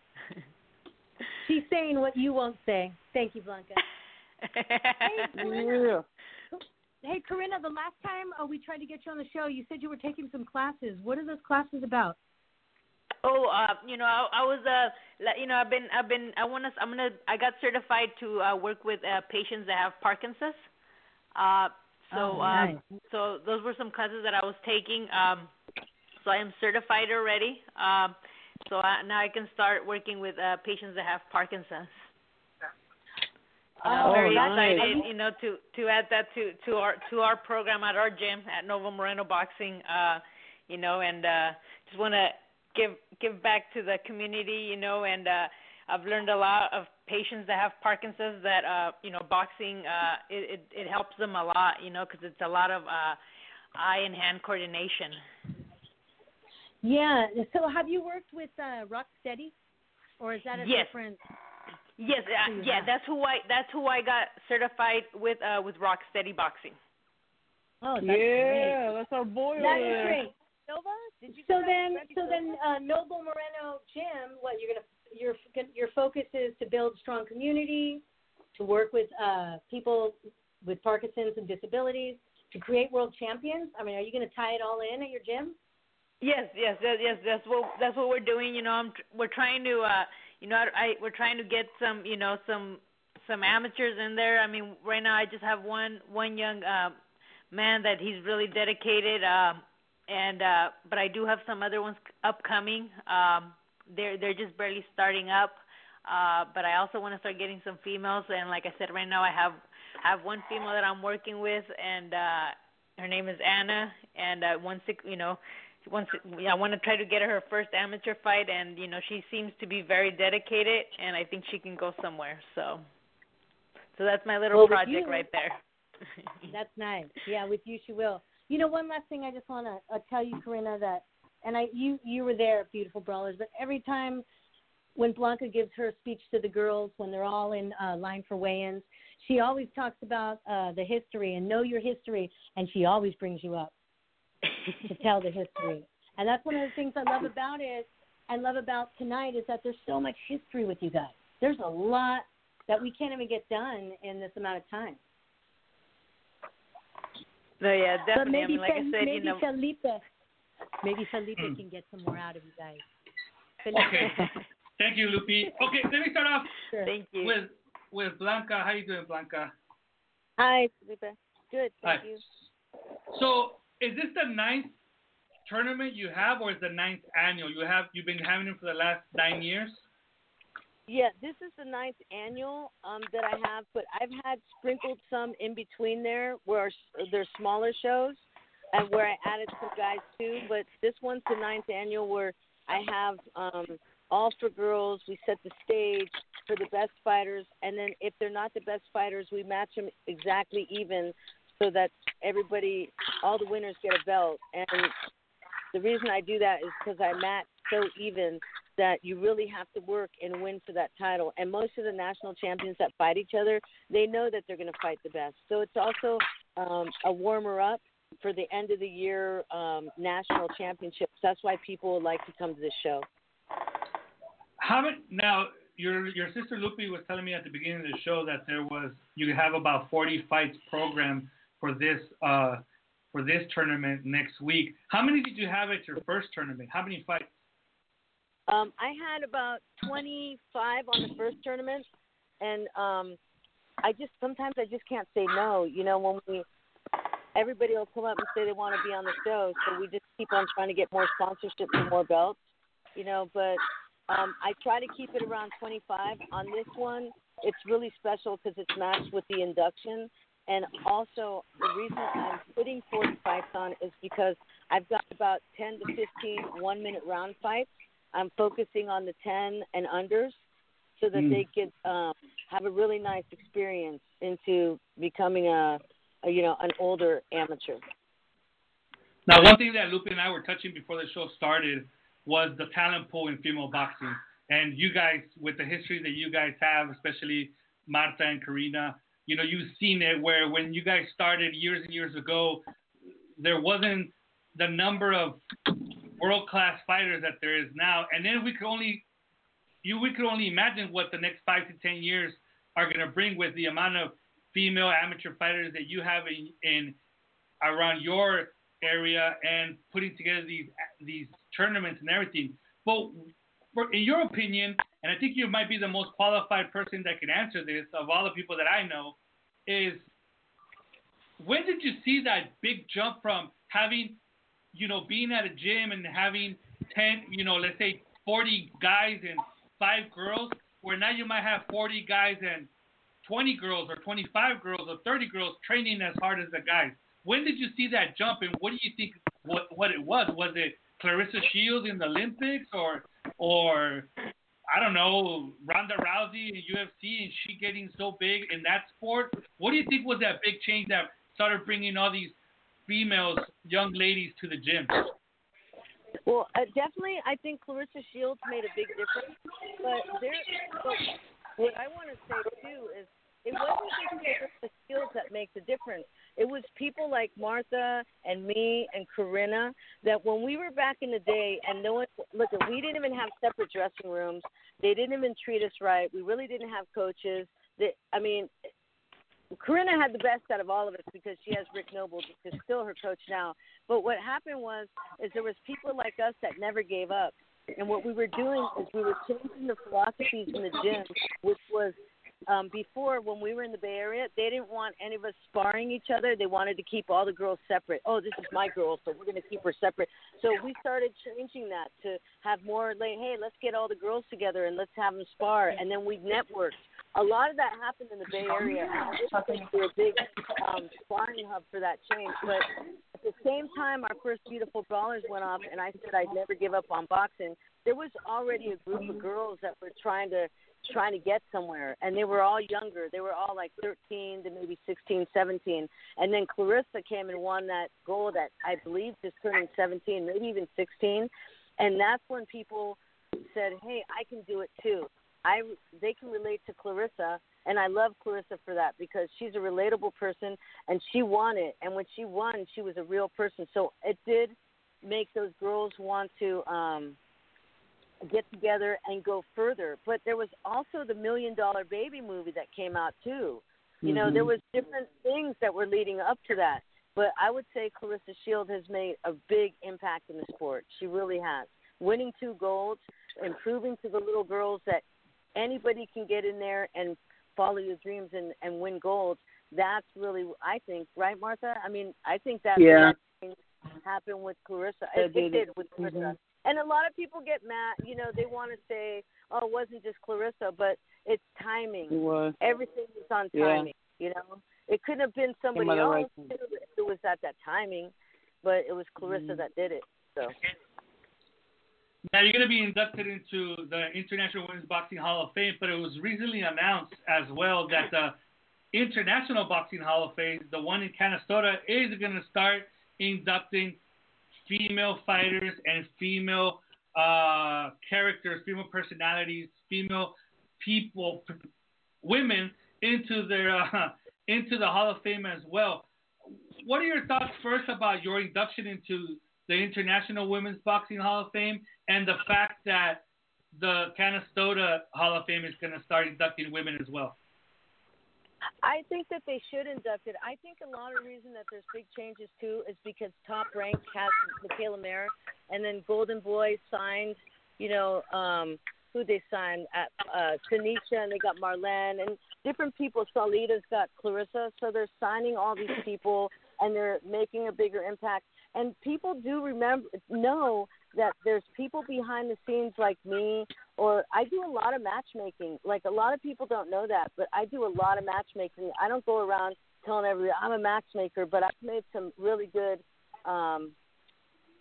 She's saying what you won't say. Thank you, Blanca. [laughs] Yeah. Hey, Carina, the last time uh, we tried to get you on the show, you said you were taking some classes. What are those classes about? Oh, uh, you know, I, I was uh, you know, I've been, I've been, I want to, I'm gonna, I got certified to uh, work with uh, patients that have Parkinson's. Uh, so, Oh, um, nice. so those were some classes that I was taking. Um, so I am certified already. Um, so I, now I can start working with uh, patients that have Parkinson's. I'm Oh, very nice. excited, you know, to to add that to to our to our program at our gym at Noble Moreno Boxing. Uh, you know, and uh, just want to give give back to the community, you know, and uh, I've learned a lot of patients that have Parkinson's that uh, you know, boxing uh, it, it it helps them a lot, you know, because it's a lot of uh, eye and hand coordination. Yeah. So, have you worked with uh, Rocksteady, or is that a Yes. different? Yes, Who uh, yeah, have? that's who I that's who I got certified with uh with Rocksteady Boxing. Oh, that's yeah, great. that's our boy That is there. great. Nova, did you? So then, so then, uh, Noble Moreno Gym. What you're gonna your your focus is to build strong community, to work with uh, people with Parkinson's and disabilities, to create world champions. I mean, are you gonna tie it all in at your gym? Yes, yes, yes. That's what that's what we're doing. You know, I'm we're trying to, uh, you know, I, we're trying to get some, you know, some some amateurs in there. I mean, right now I just have one one young uh, man that he's really dedicated, um, and uh, but I do have some other ones upcoming. Um, they're they're just barely starting up. Uh, but I also want to start getting some females, and like I said, right now I have have one female that I'm working with, and uh, her name is Anna, and uh, once it, you know once I want to try to get her first amateur fight, and you know she seems to be very dedicated, and I think she can go somewhere. So, so that's my little Well, project you- right [laughs] there. That's nice. Yeah, with you she will. You know, one last thing I just want to uh, tell you, Carina, that and I you you were there at Beautiful Brawlers, but every time when Blanca gives her speech to the girls when they're all in uh, line for weigh-ins, she always talks about uh, the history and know your history, and she always brings you up to tell the history. And that's one of the things I love about it and love about tonight is that there's so much history with you guys. There's a lot that we can't even get done in this amount of time. no, yeah, But definitely. maybe I mean, like Fel- I said, maybe you know, Felipe, maybe Felipe Hmm. can get some more out of you guys. Okay. Thank you, Lupi. Okay, let me start off Sure. thank you. with with Blanca. How you doing, Blanca? Hi, Felipe. Good, thank Hi. you. So, is this the ninth tournament you have, or is the ninth annual? You have you've been having them for the last nine years. Yeah, this is the ninth annual um, that I have, but I've had sprinkled some in between there where there's smaller shows and where I added some guys too. But this one's the ninth annual where I have um, all for girls. We set the stage for the best fighters, and then if they're not the best fighters, we match them exactly even so that everybody, all the winners get a belt. And the reason I do that is because I match so even that you really have to work and win for that title. And most of the national champions that fight each other, they know that they're going to fight the best. So it's also um, a warmer up for the end of the year um, national championships. That's why people like to come to this show. Now? Your your sister Lupi was telling me at the beginning of the show that there was you have about 40 fights programmed for this uh, for this tournament next week. How many did you have at your first tournament? How many fights? Um, I had about 25 on the first tournament, and um, I just sometimes I just can't say no. You know, when we everybody will come up and say they want to be on the show, so we just keep on trying to get more sponsorship and more belts. You know, but um, I try to keep it around 25. On this one, it's really special because it's matched with the induction. And also, the reason I'm putting 40 fights on is because I've got about 10 to 15 one minute round fights. I'm focusing on the 10 and unders so that Mm. they could um, have a really nice experience into becoming a, a, you know, an older amateur. Now, one thing that Lupi and I were touching before the show started was the talent pool in female boxing. And you guys, with the history that you guys have, especially Marta and Carina, you know, you've seen it where when you guys started years and years ago, there wasn't the number of world class fighters that there is now. And then we could only you we could only imagine what the next five to ten years are gonna bring with the amount of female amateur fighters that you have in, in around your area and putting together these these tournaments and everything. But for, in your opinion, and I think you might be the most qualified person that can answer this of all the people that I know, is when did you see that big jump from having, you know, being at a gym and having ten, you know, let's say forty guys and five girls, where now you might have forty guys and 20 girls or 25 girls or 30 girls training as hard as the guys. When did you see that jump and what do you think what what it was? Was it Claressa Shields in the Olympics or or I don't know, Ronda Rousey in UFC and she getting so big in that sport? What do you think was that big change that started bringing all these females, young ladies to the gym? Well, uh, definitely, I think Claressa Shields made a big difference. But there, but what I want to say too is, it wasn't just Claressa Shields that makes a difference. It was people like Martha and me and Carina that when we were back in the day, and no one look, we didn't even have separate dressing rooms. They didn't even treat us right. We really didn't have coaches. That I mean, Carina had the best out of all of us because she has Rick Noble, who's still her coach now. But what happened was, is there was people like us that never gave up, and what we were doing is we were changing the philosophies in the gym, which was um, before when we were in the Bay Area, they didn't want any of us sparring each other. They wanted to keep all the girls separate. Oh, this is my girl, so we're going to keep her separate. So we started changing that to have more like, hey, let's get all the girls together and let's have them spar, and then we networked. A lot of that happened in the Bay Area. and I wish we were a big um, sparring hub for that change, but at the same time, our first beautiful brawlers went off, and I said I'd never give up on boxing. There was already a group of girls that were trying to trying to get somewhere. And they were all younger. They were all like 13 to maybe 16 17 and then claressa came and won that gold at i believe just turning 17 maybe even 16 and that's when people said hey i can do it too. I they can relate to claressa and i love claressa for that because she's a relatable person and she won it. And when she won she was a real person. So it did make those girls want to um get together and go further. But there was also the Million Dollar Baby movie that came out too. You know, there was different things that were leading up to that. But I would say Claressa Shield has made a big impact in the sport. She really has. Winning two golds, improving to the little girls that anybody can get in there and follow your dreams and, and win golds. That's really, I think, right, Martha? I mean, I think that's Yeah. happened with Claressa. It It, did. with Claressa. Mhm. And a lot of people get mad. You know, they want to say, "Oh, it wasn't just Claressa," but it's timing. It was. Everything is on Yeah. timing. You know, it couldn't have been somebody else right too if it was at that timing, but it was Claressa Mhm. that did it. So Now you're going to be inducted into the International Women's Boxing Hall of Fame, but it was recently announced as well that the International Boxing Hall of Fame, the one in Canastota, is going to start inducting female fighters and female uh, characters, female personalities, female people, women into their uh, [laughs] into the Hall of Fame as well. What are your thoughts first about your induction into the International Women's Boxing Hall of Fame and the fact that the Canastota Hall of Fame is going to start inducting women as well? I think that they should induct it. I think a lot of reason that there's big changes too is because Top Rank has Mikaela Mayer, and then Golden Boy signed, you know, um, who they signed at uh, Seniesa, and they got Marlen, and different people. Salita's got Claressa, so they're signing all these people, and they're making a bigger impact. And people do remember know that there's people behind the scenes like me or I do a lot of matchmaking. Like a lot of people don't know that, but I do a lot of matchmaking. I don't go around telling everybody I'm a matchmaker, but I've made some really good um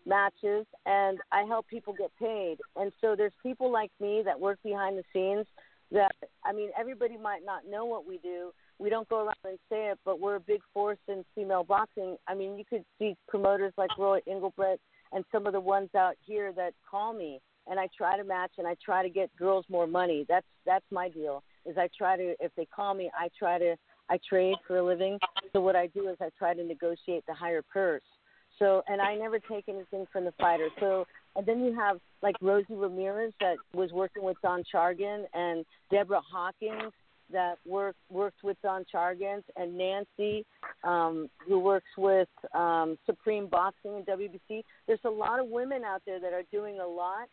matches and I help people get paid. And so there's people like me that work behind the scenes that I mean everybody might not know what we do. We don't go around and say it, but we're a big force in female boxing. I mean, you could see promoters like Roy Englebrecht and some of the ones out here that call me and I try to match and I try to get girls more money. That's that's my deal. Is I try to if they call me, I try to I trade for a living. So what I do is I try to negotiate the higher purse. So and I never take anything from the fighter. So and then you have like Rosie Ramirez that was working with Don Chargin and Deborah Hawkins that worked worked with Don Chargin's and Nancy, um, who works with um, Supreme Boxing and WBC. There's a lot of women out there that are doing a lot,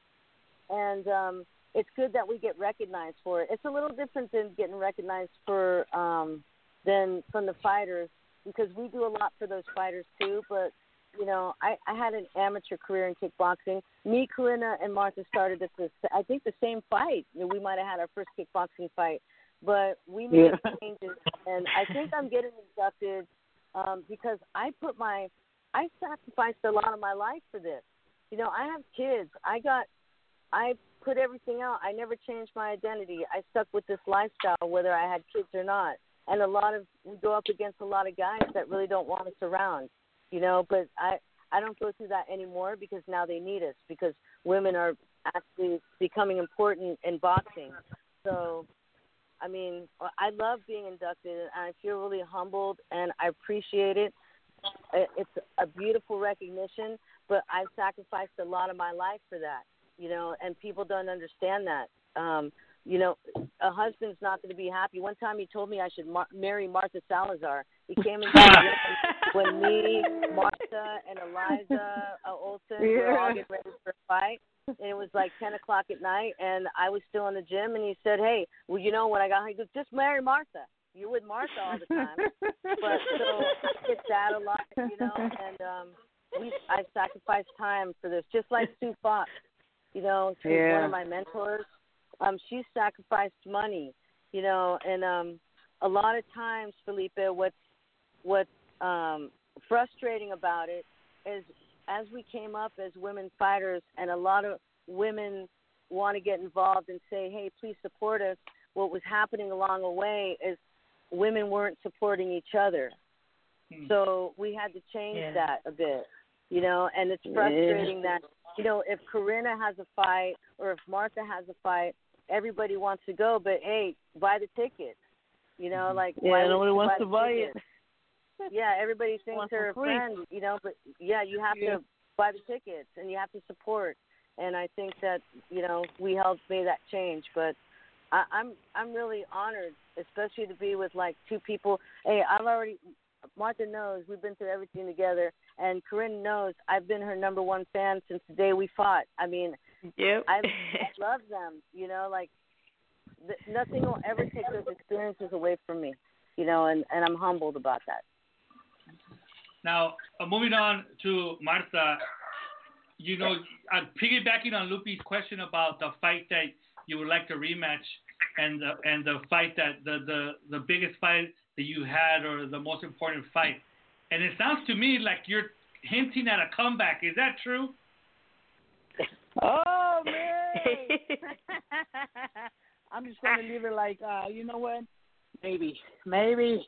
and um, it's good that we get recognized for it. It's a little different than getting recognized for um, than from the fighters because we do a lot for those fighters too. But you know, I, I had an amateur career in kickboxing. Me, Carina, and Martha started the I think the same fight. We might have had our first kickboxing fight but we made Yeah. changes, and I think I'm getting inducted um, because I put my I sacrificed a lot of my life for this. You know, I have kids. I got I put everything out. I never changed my identity. I stuck with this lifestyle whether I had kids or not. And a lot of we go up against a lot of guys that really don't want us around. You know, but I I don't go through that anymore because now they need us because women are actually becoming important in boxing. So I mean, I love being inducted, and I feel really humbled, and I appreciate it. It- It's a beautiful recognition, but I've sacrificed a lot of my life for that, you know, and people don't understand that. Um, you know, a husband's not going to be happy. One time he told me I should mar- marry Martha Salazar. He came gym [laughs] when me, Martha, and Eliza uh, Olsen were all getting ready for a fight and it was like ten o'clock at night and I was still in the gym and he said, Hey, well you know when I got home he goes, Just marry Martha. You're with Martha all the time. but so I get that a lot, you know, and um we I sacrificed time for this. Just like Sue Fox. You know, she's one of my mentors. Um, she sacrificed money, you know, and um a lot of times, Felipe, what's what's um frustrating about it is as we came up as women fighters and a lot of women want to get involved and say, Hey, please support us, what was happening along the way is women weren't supporting each other. Hmm. So we had to change Yeah. that a bit. You know, and it's frustrating that, you know, if Carina has a fight or if Martha has a fight, everybody wants to go, but hey, buy the ticket. You know, like Yeah, nobody wants to buy ticket? it. Yeah, everybody [laughs] thinks they're a friend, you know, but yeah, you have Yeah. to buy the tickets and you have to support. And I think that you know we helped make that change. But I, I'm I'm really honored, especially to be with like two people. Hey, I've already Martha knows we've been through everything together, and Corinne knows I've been her number one fan since the day we fought. I mean, Yep. I, [laughs] I love them. You know, like th- nothing will ever take those experiences away from me. You know, and and I'm humbled about that. Now, uh, moving on to Martha, you know, uh, piggybacking on Lupi's question about the fight that you would like to rematch, and the and the fight that the the the biggest fight that you had or the most important fight, and it sounds to me like you're hinting at a comeback. Is that true? Oh man! [laughs] I'm just gonna leave it like, uh, you know what? Maybe, maybe.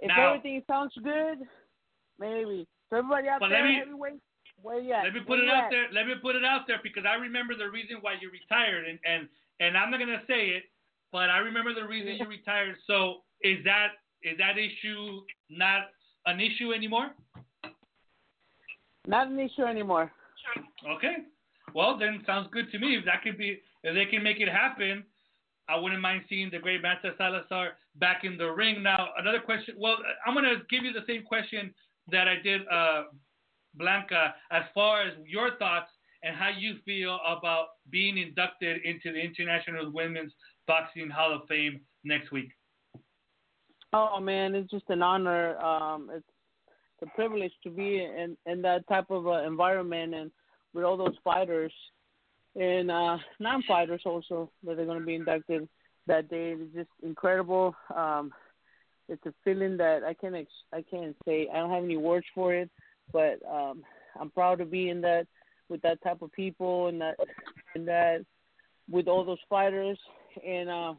If Now- everything sounds good, maybe. So everybody out But there, let me- heavyweight, where you at? Let me put Where it out at? there. Let me put it out there because I remember the reason why you retired, and and and I'm not gonna say it, but I remember the reason you retired. So is that is that issue not an issue anymore? Not an issue anymore. Okay. Well, then sounds good to me. If that could be, if they can make it happen, I wouldn't mind seeing the great Marta Salazar back in the ring. Now, another question. Well, I'm gonna give you the same question that I did, uh, Blanca, as far as your thoughts and how you feel about being inducted into the International Women's Boxing Hall of Fame next week. Oh man, it's just an honor. Um, it's a privilege to be in in that type of uh, environment and with all those fighters and uh, non-fighters also that are going to be inducted that day. It's just incredible. Um, it's a feeling that I can't ex- I can't say. I don't have any words for it, but um, I'm proud to be in that with that type of people and that and that with all those fighters and uh,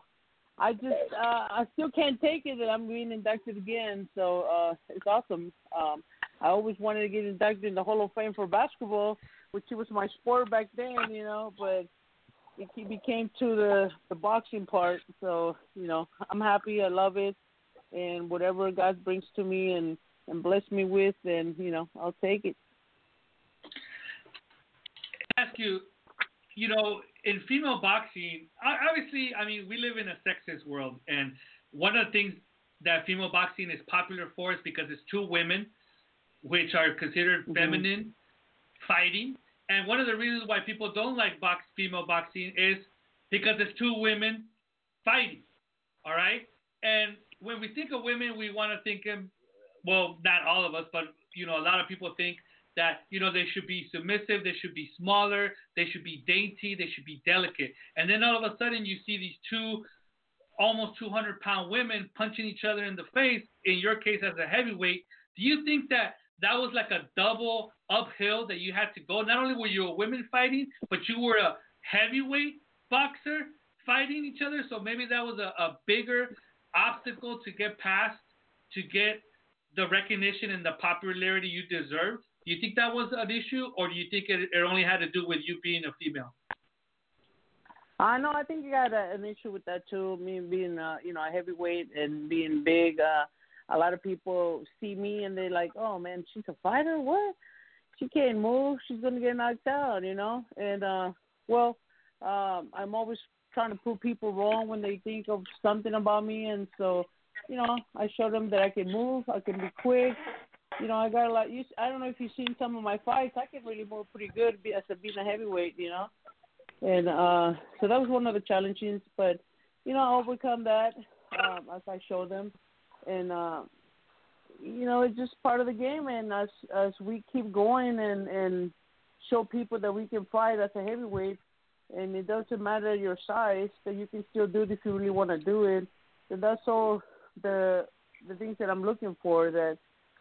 I just uh, I still can't take it that I'm being inducted again. So uh, it's awesome. Um, I always wanted to get inducted in the Hall of Fame for basketball, which was my sport back then, you know. But it became to the the boxing part. So you know, I'm happy. I love it, and whatever God brings to me and and bless me with, then you know, I'll take it. Ask you, you know, in female boxing, obviously, I mean, we live in a sexist world, and one of the things that female boxing is popular for is because it's two women, which are considered mm-hmm. feminine, fighting. And one of the reasons why people don't like box female boxing is because it's two women fighting. All right, and when we think of women, we want to think of, well, not all of us, but you know, a lot of people think that you know they should be submissive, they should be smaller, they should be dainty, they should be delicate. And then all of a sudden you see these two almost 200 pound women punching each other in the face. In your case, as a heavyweight, do you think that that was like a double uphill that you had to go? Not only were you a women fighting, but you were a heavyweight boxer fighting each other. So maybe that was a, a bigger obstacle to get past to get the recognition and the popularity you deserved. Do you think that was an issue, or do you think it, it only had to do with you being a female? I uh, know. I think you got a, an issue with that too. Me being, uh, you know, a heavyweight and being big. Uh, a lot of people see me and they're like, "Oh man, she's a fighter. What? She can't move. She's gonna get knocked out." You know. And uh, well, um, I'm always trying to prove people wrong when they think of something about me, and so, you know, I show them that I can move. I can be quick you know, I got a lot. You, I don't know if you've seen some of my fights. I can really move pretty good as a being a heavyweight, you know. And uh, so that was one of the challenges, but you know, I overcome that um, as I show them, and uh, you know, it's just part of the game. And as as we keep going and and show people that we can fight as a heavyweight, and it doesn't matter your size, that you can still do it if you really want to do it. And that's all the the things that I'm looking for that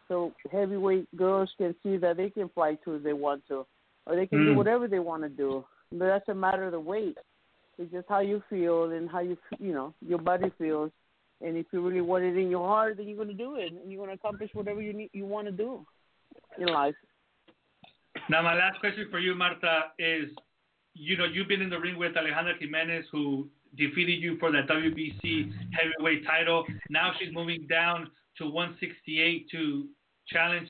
so heavyweight girls can see that they can fly too if they want to, or they can mm. do whatever they want to do. But that's a matter of the weight. It's just how you feel and how you you know your body feels. And if you really want it in your heart, then you're going to do it, and you're going to accomplish whatever you need, you want to do in life. Now, my last question for you, Marta, is you know you've been in the ring with Alejandra Jimenez, who defeated you for that WBC heavyweight title. Now she's moving down to 168 to challenge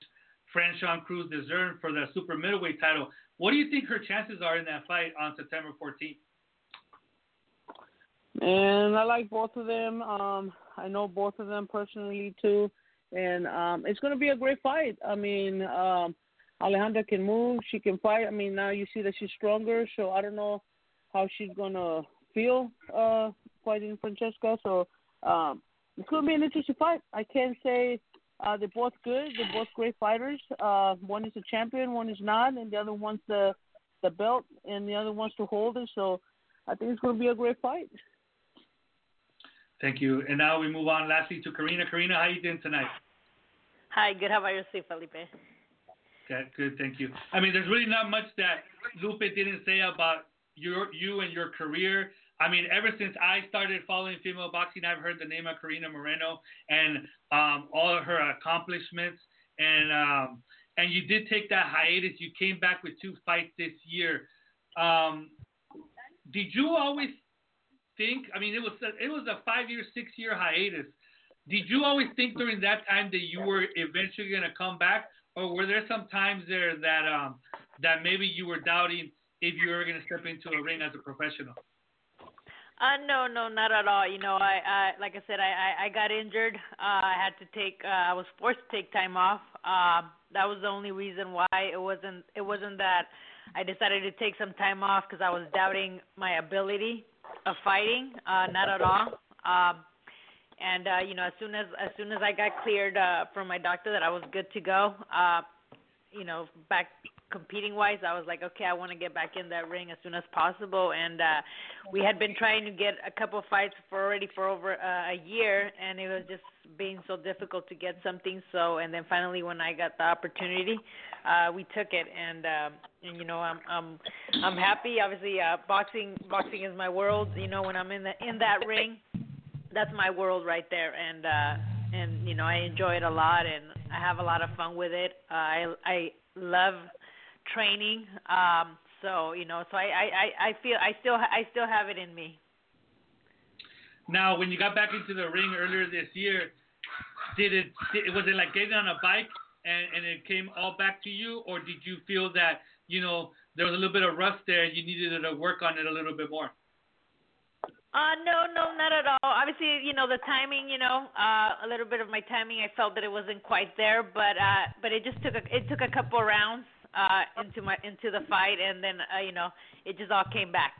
Franchon Crews-Dezurn for the super middleweight title. What do you think her chances are in that fight on September 14th? And I like both of them. Um, I know both of them personally too, and um, it's going to be a great fight. I mean, um, Alejandra can move, she can fight. I mean, now you see that she's stronger, so I don't know how she's going to feel uh, fighting Francesca. So um, it's going to be an interesting fight. I can't say uh, they're both good. They're both great fighters. Uh, one is a champion, one is not, and the other one's the the belt, and the other one's to hold it. So I think it's going to be a great fight. Thank you. And now we move on lastly to Carina. Carina, how are you doing tonight? Hi, good. How about yourself, Felipe? Okay, good. Thank you. I mean, there's really not much that Lupi didn't say about your you and your career. I mean, ever since I started following female boxing, I've heard the name of Carina Moreno and um, all of her accomplishments. And um, and you did take that hiatus. You came back with two fights this year. Um, did you always think? I mean, it was a, it was a five year, six year hiatus. Did you always think during that time that you were eventually going to come back, or were there some times there that um, that maybe you were doubting if you were going to step into a ring as a professional? Uh, no, no, not at all. You know, I, I like I said, I, I, I got injured. Uh, I had to take, uh, I was forced to take time off. Um, that was the only reason why it wasn't, it wasn't that I decided to take some time off because I was doubting my ability of fighting. Uh, not at all. Um, and uh, you know, as soon as as soon as I got cleared uh, from my doctor that I was good to go, uh, you know, back competing wise, I was like, okay, I want to get back in that ring as soon as possible. And uh, we had been trying to get a couple fights for already for over uh, a year, and it was just being so difficult to get something. So, and then finally, when I got the opportunity, uh, we took it, and um, and you know, I'm I'm I'm happy. Obviously, uh, boxing boxing is my world. You know, when I'm in the in that ring, that's my world right there, and. uh and you know I enjoy it a lot and I have a lot of fun with it. Uh, I I love training. Um, so you know, so I, I, I feel I still I still have it in me. Now, when you got back into the ring earlier this year, did it did, was it like getting on a bike and and it came all back to you, or did you feel that you know there was a little bit of rust there, and you needed to work on it a little bit more? Uh, no, no, not at all. Obviously, you know the timing. You know, uh, a little bit of my timing. I felt that it wasn't quite there, but uh, but it just took a it took a couple rounds uh, into my into the fight, and then uh, you know it just all came back.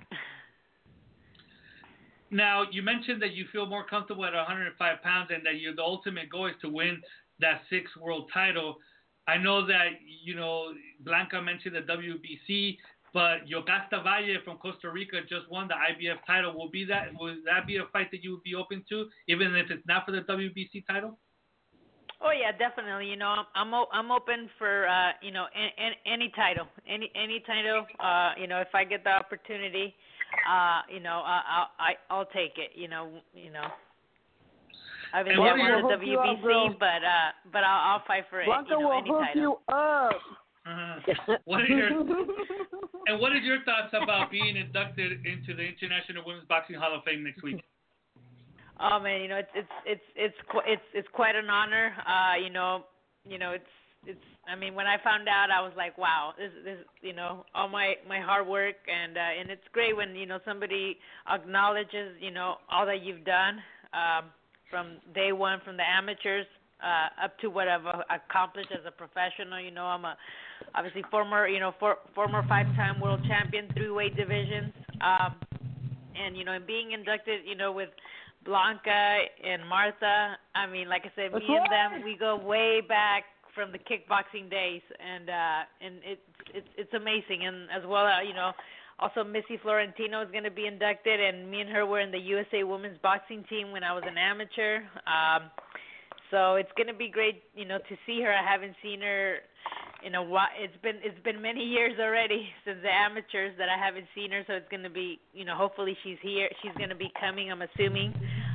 Now you mentioned that you feel more comfortable at 105 pounds, and that your the ultimate goal is to win that sixth world title. I know that you know Blanca mentioned the WBC, but Yokasta Valle from Costa Rica just won the IBF title. Will be that will that be a fight that you would be open to, even if it's not for the WBC title? Oh yeah, definitely. You know, I'm I'm, I'm open for uh, you know any, any title, any any title. Uh, you know, if I get the opportunity, uh, you know, I'll I, I'll take it. You know, you know. Obviously, I won the WBC, but uh, but I'll, I'll fight for it. Blanca you know, will any hook title. you up. Uh, what are [laughs] your [laughs] and what is your thoughts about being inducted into the International Women's Boxing Hall of Fame next week? Oh man, you know it's it's it's it's it's it's quite an honor. Uh, you know, you know it's it's. I mean, when I found out, I was like, wow, this this you know all my my hard work and uh, and it's great when you know somebody acknowledges you know all that you've done um, from day one, from the amateurs uh, up to what I've accomplished as a professional. You know, I'm a obviously former you know for, former five-time world champion, three-weight divisions, um, and you know, and being inducted, you know, with Blanca and Martha. I mean, like I said, That's me and them, we go way back from the kickboxing days, and uh, and it's it's it's amazing. And as well, uh, you know, also Missy Fiorentino is going to be inducted, and me and her were in the USA Women's Boxing team when I was an amateur. Um, so it's going to be great, you know, to see her. I haven't seen her in a while. It's been it's been many years already [laughs] since the amateurs that I haven't seen her. So it's going to be, you know, hopefully she's here. She's going to be coming. I'm assuming.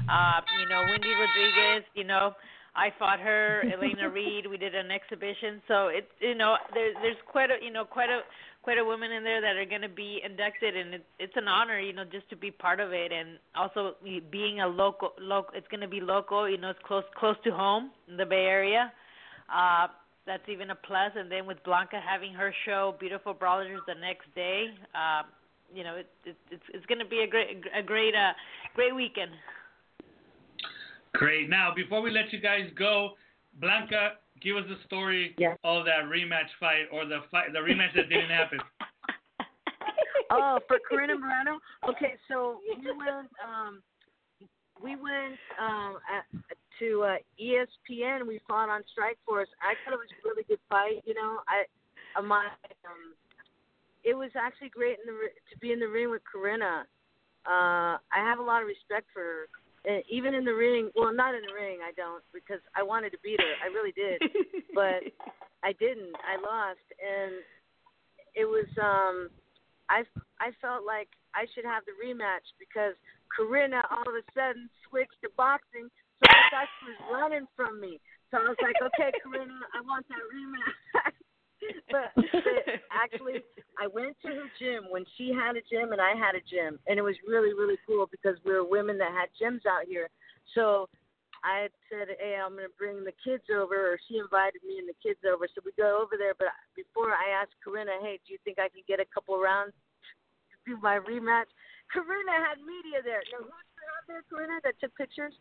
Uh, you know, Wendy Rodriguez. You know, I fought her. Elena [laughs] Reid. We did an exhibition. So it's you know, there's there's quite a you know quite a quite a women in there that are going to be inducted, and it's it's an honor, you know, just to be part of it, and also being a local local. It's going to be local, you know, it's close close to home in the Bay Area. Uh, that's even a plus. And then with Blanca having her show, Beautiful Brawlers, the next day, um, you know, it, it, it's it's going to be a great a great uh, great weekend. Great. Now, before we let you guys go, Blanca, give us the story Yeah. of that rematch fight or the fight, the rematch that didn't happen. [laughs] oh, for Carina Moreno. Okay, so we went um we went um at, to uh, ESPN. We fought on Strike Force. I thought it was a really good fight. You know, I my um, it was actually great in the to be in the ring with Carina. Uh, I have a lot of respect for her. Uh, even in the ring, well, not in the ring, I don't because I wanted to beat her. I really did, [laughs] but I didn't. I lost, and it was um I I felt like I should have the rematch because Carina all of a sudden switched to boxing, so thought she was running from me. So I was like, okay, Carina, I want that rematch. [laughs] but, but actually, I went to her gym when she had a gym and I had a gym, and it was really really cool because we were women that had gyms out here. So I said, hey, I'm going to bring the kids over, or she invited me and the kids over. So we go over there. But before I asked Carina, hey, do you think I could get a couple rounds to do my rematch. Carina had media there. Now who's out there, Carina, that took pictures?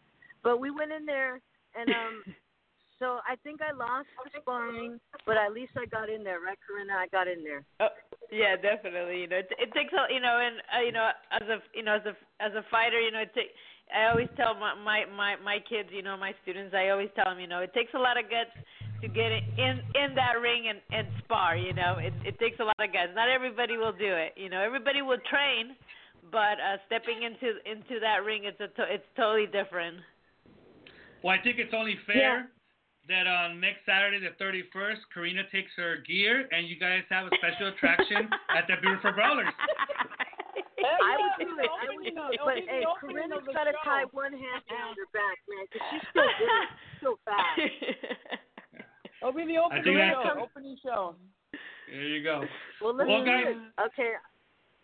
But we went in there and um [laughs] so I think I lost the sparring, but at least I got in there, right, Carina? I got in there. Oh, yeah, definitely. You know, it, it takes a you know, and uh, you know, as a you know, as a as a fighter, you know, it takes. I always tell my my my my kids, you know, my students, I always tell them, you know, it takes a lot of guts to get in in that ring and and spar. You know, it it takes a lot of guts. Not everybody will do it. You know, everybody will train, but uh stepping into into that ring, it's a to, it's totally different. Well, I think it's only fair that on next Saturday, the 31st, Carina takes her gear and you guys have a special attraction [laughs] at the Beautiful Brawlers. I would do it. I would do it. But hey, Carina's got to tie one hand behind her back, man, because she's still good. She's still [laughs] fast. It'll be the I opening think that's- show. Opening show. There you go. Well, listen. Well, guys, okay.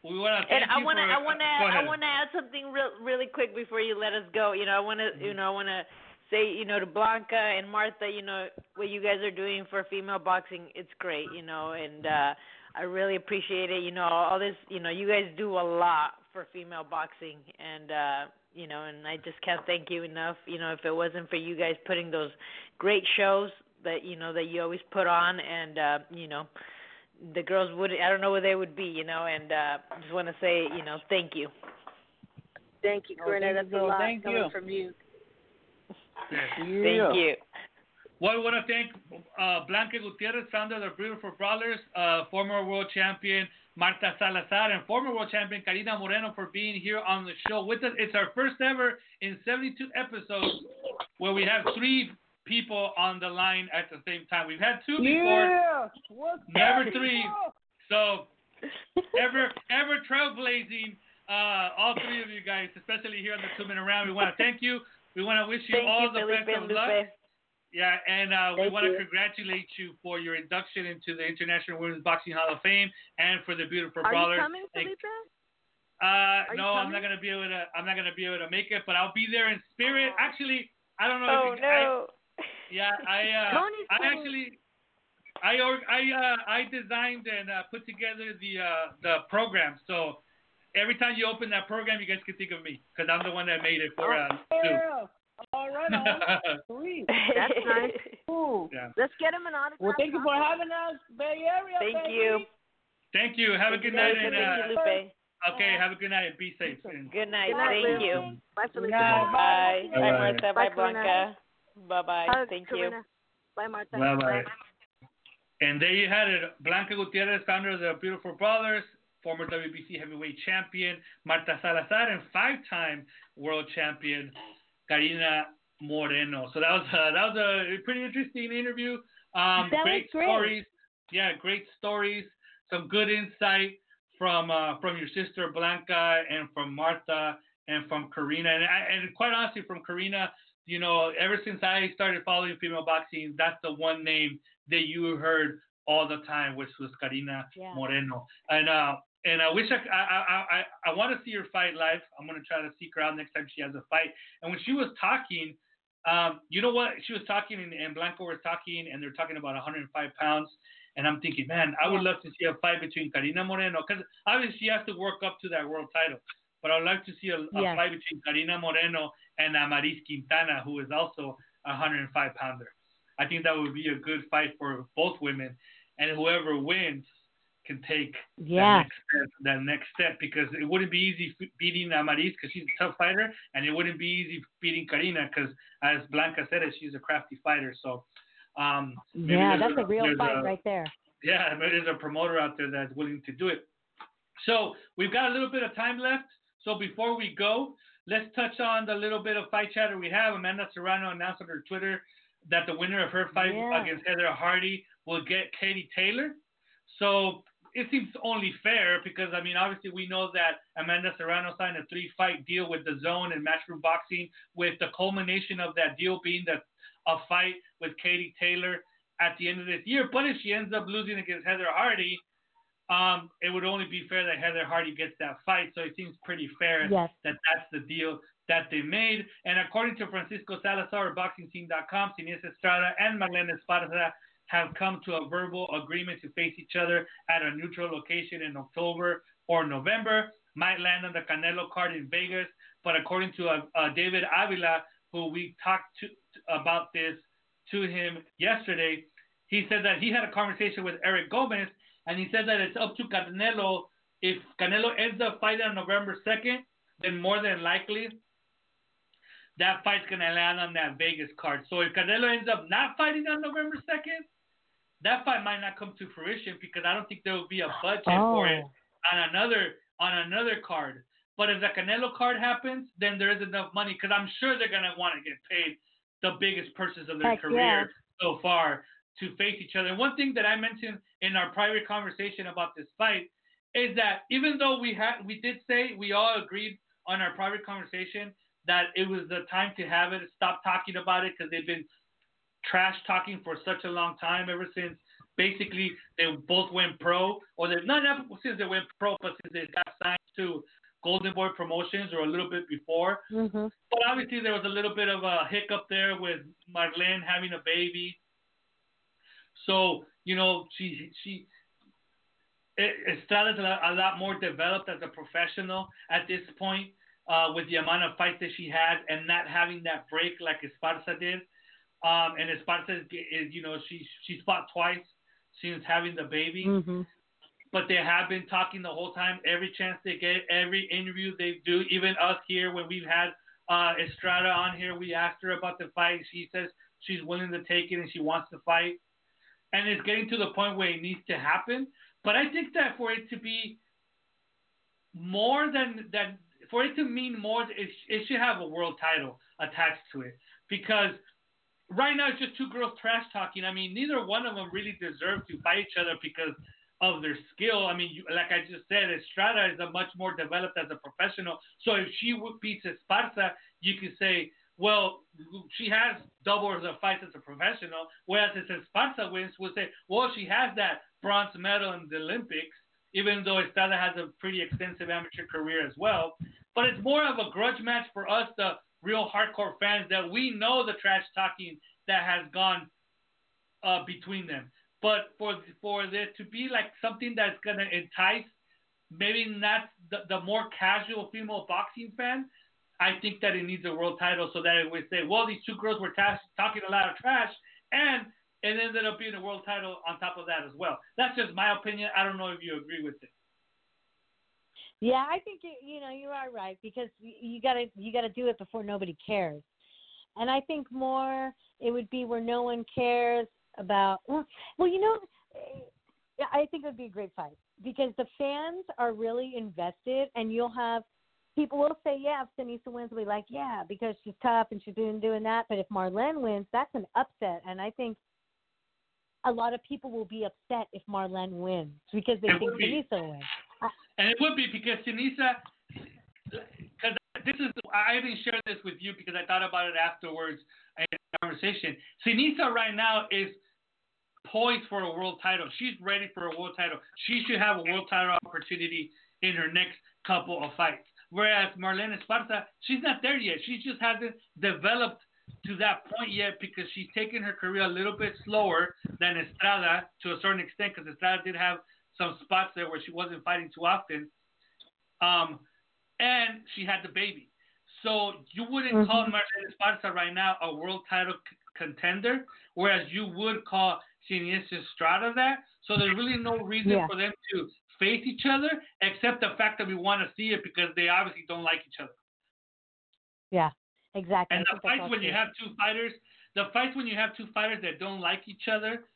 we want to And I want to. I want to I want to add something real really quick before you let us go. You know, I want to you know I want to say you know to Blanca and Martha, you know what you guys are doing for female boxing, it's great. You know, and uh I really appreciate it. You know, all this you know you guys do a lot for female boxing, and uh you know, and I just can't thank you enough. You know, if it wasn't for you guys putting those great shows that you know that you always put on, and uh, you know, the girls would I don't know where they would be, you know, and uh just want to say, you know, thank you. Thank you, Oh, Carina. thank you, That's a lot Thank coming you. from you. Yes. Yeah. Thank you. Well, we want to thank uh, Blanca Gutierrez, founder of the Beautiful Brawlers, uh, former world champion Marta Salazar, and former world champion Carina Moreno for being here on the show with us. It's our first ever in 72 episodes where we have three people on the line at the same time. We've had two before, Yeah. What's Never up, three. [laughs] so ever ever trailblazing. Uh, all three of you guys, especially here on the two minute round, we want to thank you. We want to wish you Thank all you, the Felipe best of luck. Yeah, and uh, we want to congratulate you for your induction into the International Women's Boxing Hall of Fame and for the beautiful Are brawler. you coming, Thank- Felipe? Uh, Are no, I'm not gonna be able to. I'm not gonna be able to make it, but I'll be there in spirit. Oh. Actually, I don't know. Oh if you, I, no. yeah, I. Uh, [laughs] Tony's I coming. actually. I I uh, I designed and uh, put together the uh, the program. So every time you open that program, you guys can think of me because I'm the one that made it for uh, Stu. Yeah. All right. On. Sweet. That's nice. Cool. yeah. Let's get him an autograph. Well, thank you for having us, Bay Area. Thank baby. you. Thank you. Have a good night and Thank you, uh, Lupi. okay. Have a good night and be safe. And Good night. Good night, Thank Leo. you. Bye, Felipe. Bye. Bye. Bye. Bye, Martha. Bye, Bye, Blanca. Bye, bye. Thank Carina. you. Bye, Martha. Bye bye. And there you had it. Blanca Gutierrez, founder of the Beautiful Brawlers, former WBC heavyweight champion, Marta Salazar, and five-time world champion, Carina Moreno. So that was uh, that was a pretty interesting interview. Um, great great. stories. Yeah, great stories. Some good insight from uh, from your sister Blanca and from Marta and from Carina. And, and quite honestly, from Carina, you know, ever since I started following female boxing, that's the one name that you heard all the time, which was Carina Yeah. Moreno. And uh, and I wish I I I I, I want to see her fight live. I'm gonna try to seek her out next time she has a fight. And when she was talking, um, you know what? She was talking and, and Blanca was talking, and they're talking about 105 pounds. And I'm thinking, man, I would love to see a fight between Carina Moreno, because obviously she has to work up to that world title. But I'd like to see a, a Yes. fight between Carina Moreno and Amaris Quintana, who is also a 105 pounder. I think that would be a good fight for both women, and whoever wins can take Yeah. that next step, that next step because it wouldn't be easy beating Amaris because she's a tough fighter, and it wouldn't be easy beating Carina because, as Blanca said, she's a crafty fighter. So, um, Yeah, that's a real fight a- right there. yeah, maybe there's a promoter out there that's willing to do it. So we've got a little bit of time left. So before we go, let's touch on the little bit of fight chatter we have. Amanda Serrano announced on her Twitter that the winner of her fight Yeah. against Heather Hardy will get Katie Taylor. So it seems only fair because I mean obviously we know that Amanda Serrano signed a three fight deal with the Zone and Matchroom Boxing, with the culmination of that deal being that a fight with Katie Taylor at the end of this year. But if she ends up losing against Heather Hardy, um, it would only be fair that Heather Hardy gets that fight. So it seems pretty fair Yes. that that's the deal that they made. And according to Francisco Salazar BoxingScene.com, Seniesa Estrada and Marlen Esparza have come to a verbal agreement to face each other at a neutral location in October or November. Might land on the Canelo card in Vegas, but according to uh, uh, David Avila, who we talked to about this to him yesterday, he said that he had a conversation with Eric Gomez, and he said that it's up to Canelo. If Canelo ends up fighting on November 2nd, then more than likely that fight's going to land on that Vegas card. So if Canelo ends up not fighting on November 2nd, that fight might not come to fruition because I don't think there will be a budget oh. for it oh. on another on another card. But if the Canelo card happens, then there is enough money because I'm sure they're going to want to get paid the biggest purses of their Heck career yeah. so far to face each other. And one thing that I mentioned in our private conversation about this fight is that even though we had we did say we all agreed on our private conversation that it was the time to have it, stop talking about it because they've been trash talking for such a long time ever since basically they both went pro or they not, not since they went pro but since they got signed to Golden Boy Promotions or a little bit before. Mm-hmm. But obviously there was a little bit of a hiccup there with Marlen having a baby. So you know she she Estrada's a, a lot more developed as a professional at this point uh, with the amount of fights that she had and not having that break like Esparza did. Um, and Esparza is, is, you know, she she fought twice since having the baby. Mm-hmm. But they have been talking the whole time. Every chance they get, every interview they do, even us here when we've had uh, Estrada on here, we asked her about the fight. She says she's willing to take it and she wants to fight. And it's getting to the point where it needs to happen. But I think that for it to be more than that, for it to mean more, it, it should have a world title attached to it. Because right now it's just two girls trash talking. I mean, neither one of them really deserve to fight each other because of their skill. I mean, you, like I just said, Estrada is a much more developed as a professional. So if she beats Esparza, you could say, well, she has doubles of fights as a professional. Whereas if Esparza wins, we'll say, well, she has that bronze medal in the Olympics, even though Estrada has a pretty extensive amateur career as well. But it's more of a grudge match for us, the real hardcore fans, that we know the trash talking that has gone uh, between them. But for for there to be like something that's gonna entice, maybe not the, the more casual female boxing fan, I think that it needs a world title so that it would say, well, these two girls were t- talking a lot of trash, and it ended up being a world title on top of that as well. That's just my opinion. I don't know if you agree with it. Yeah, I think you, you know you are right because you, you gotta you gotta do it before nobody cares, and I think more it would be where no one cares about. Well, well, you know, yeah, I think it would be a great fight because the fans are really invested, and you'll have people will say, yeah, if Seniesa wins, we'll be like, yeah, because she's tough and she's doing doing that. But if Marlen wins, that's an upset, and I think a lot of people will be upset if Marlen wins because they It think be. Seniesa will win. And it would be because Seniesa, because this is, I didn't share this with you because I thought about it afterwards in conversation. Seniesa right now is poised for a world title. She's ready for a world title. She should have a world title opportunity in her next couple of fights. Whereas Marlen Esparza, she's not there yet. She just hasn't developed to that point yet because she's taken her career a little bit slower than Estrada to a certain extent because Estrada did have some spots there where she wasn't fighting too often. Um, and she had the baby. So you wouldn't call Marlen Esparza right now a world title c- contender, whereas you would call Seniesa Estrada that. So there's really no reason Yeah. for them to face each other except the fact that we want to see it because they obviously don't like each other. Yeah, exactly. And the fights when you have two fighters, the fights when you have two fighters that don't like each other,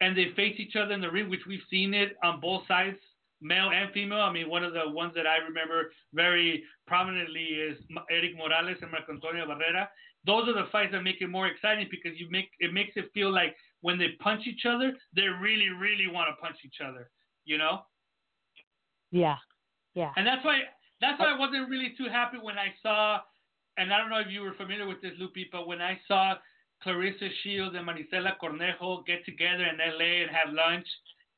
and they face each other in the ring, which we've seen it on both sides, male and female. I mean, one of the ones that I remember very prominently is Erik Morales and Marco Antonio Barrera. Those are the fights that make it more exciting because you make it makes it feel like when they punch each other, they really, really want to punch each other. You know. Yeah, yeah. And that's why that's why I oh. wasn't really too happy when I saw, and I don't know if you were familiar with this, Lupi, but when I saw Claressa Shields and Maricela Cornejo get together in LA and have lunch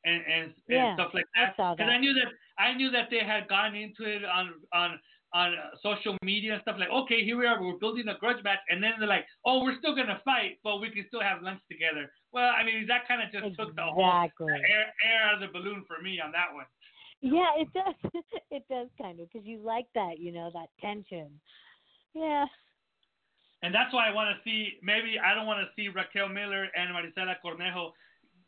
and and, Yeah, and stuff like I that, because that. I knew that I knew that they had gone into it on on on social media and stuff like, okay, here we are, we're building a grudge match, and then they're like, oh, we're still gonna fight, but we can still have lunch together. Well, I mean, that kind of just took the whole air, air out of the balloon for me on that one. Yeah, it does. [laughs] It does kind of because you like that, you know, that tension. Yeah. And that's why I want to see. Maybe I don't want to see Raquel Miller and Maricela Cornejo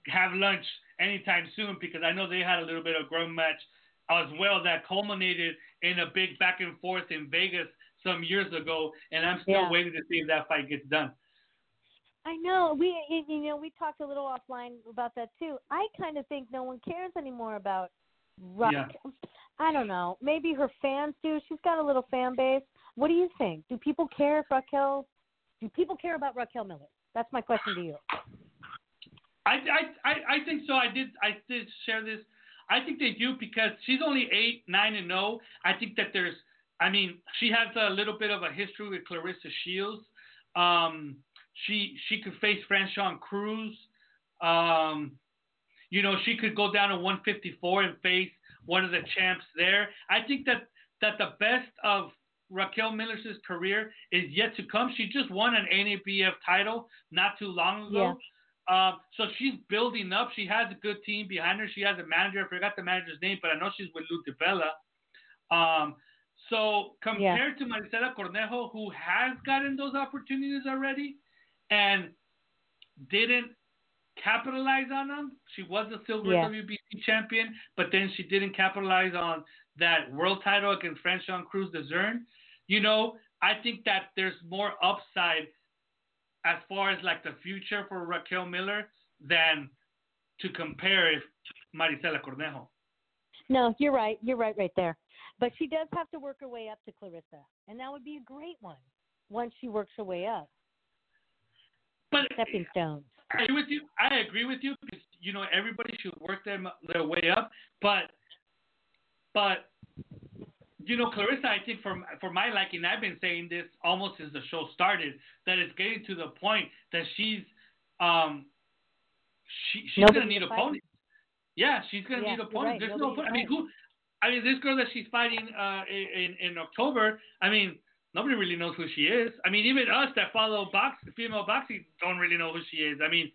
have lunch anytime soon because I know they had a little bit of growing match as well that culminated in a big back and forth in Vegas some years ago, and I'm still Yeah. waiting to see if that fight gets done. I know. We, you know, we talked a little offline about that too. I kind of think no one cares anymore about Raquel. Yeah. I don't know. Maybe her fans do. She's got a little fan base. What do you think? Do people care if Raquel? Do people care about Raquel Miller? That's my question to you. I, I, I, think so. I did I did share this. I think they do because she's only eight, nine, and zero. I think that there's. I mean, she has a little bit of a history with Claressa Shields. Um, she she could face Franchon Crews. Um, you know, she could go down to 154 and face one of the champs there. I think that that the best of Raquel Miller's career is yet to come. She just won an NABF title not too long ago. Um, so she's building up. She has a good team behind her. She has a manager. I forgot the manager's name, but I know she's with Lou DiBella. Um, so compared to Maricela Cornejo, who has gotten those opportunities already and didn't capitalize on them, she was a silver Yeah. WBC champion, but then she didn't capitalize on that world title against Franchon Crews-Dezurn. You know, I think that there's more upside as far as like the future for Raquel Miller than to compare if Maricela Cornejo. No, you're right. You're right right there. But she does have to work her way up to Claressa, and that would be a great one once she works her way up. But Stepping stones. I agree with you. I agree with you because you know everybody should work them their way up. But but you know Claressa, I think for for my liking, I've been saying this almost since the show started that it's getting to the point that she's um she she's Nobody gonna need fight. Yeah, she's gonna Yeah, need opponents. right. There's no. Nobody to I mean, who? I mean, this girl that she's fighting uh, in in October. I mean, nobody really knows who she is. I mean, even us that follow box female boxing don't really know who she is. I mean,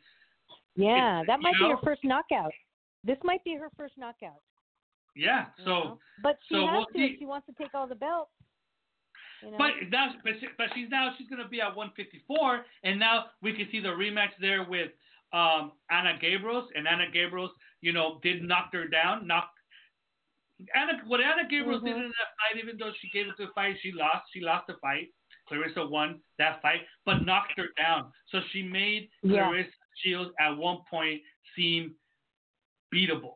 Yeah, that might you be her first knockout. This might be her first knockout. Yeah. you So. know? but she so has we'll to see. she wants to take all the belts. You know? But that's but, she, but she's now she's gonna be at 154, and now we can see the rematch there with um, Hanna Gabriels, and Hanna Gabriels, you know, did knock her down, knock. Hanna, what Hanna Gabriels did Mhm. in that fight, even though she gave it to the fight, she lost. She lost the fight. Claressa won that fight, but knocked her down. So she made Yeah. Claressa Shields at one point seem beatable.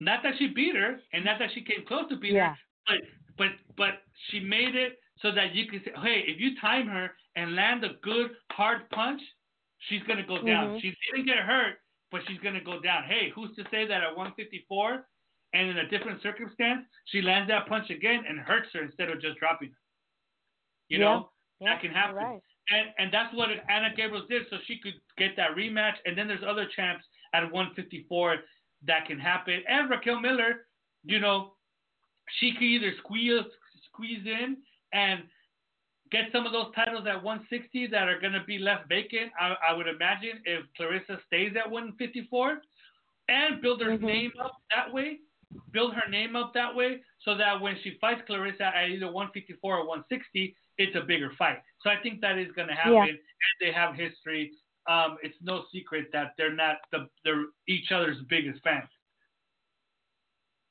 Not that she beat her, and not that she came close to beating yeah. her, but but but she made it so that you can say, hey, if you time her and land a good hard punch, she's gonna go down. Mhm. She didn't get hurt, but she's gonna go down. Hey, who's to say that at 154 and in a different circumstance, she lands that punch again and hurts her instead of just dropping her? You Yeah. know, yeah, that can happen. Right. and and that's what Hanna Gabriel did, so she could get that rematch. And then there's other champs at 154 that can happen. And Raquel Miller, you know, she could either squeeze squeeze in and get some of those titles at 160 that are going to be left vacant. I, I would imagine if Claressa stays at 154, and build her Mhm. name up that way. Build her name up that way so that when she fights Claressa at either 154 or 160, it's a bigger fight. So I think that is going to happen, Yeah. and they have history. Um, it's no secret that they're not the they're each other's biggest fans.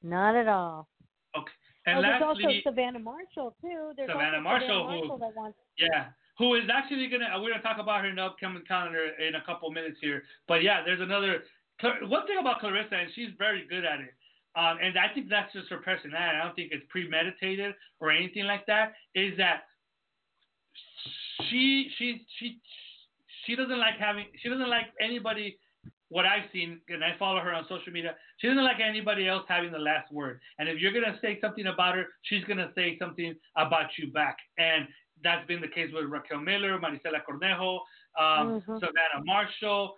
Not at all. Okay, and oh, there's also Savannah Marshall too. There's Savannah Marshall, Savannah who- that wants. Yeah, who is actually gonna? We're gonna talk about her in the upcoming calendar in a couple minutes here. But yeah, there's another. One thing about Claressa, and she's very good at it. Um, and I think that's just her personality. I don't think it's premeditated or anything like that. Is that she she she she doesn't like having she doesn't like anybody what I've seen and I follow her on social media she doesn't like anybody else having the last word. And if you're gonna say something about her she's gonna say something about you back. And that's been the case with Raquel Miller Maricela Cornejo um, Mhm. Savannah Marshall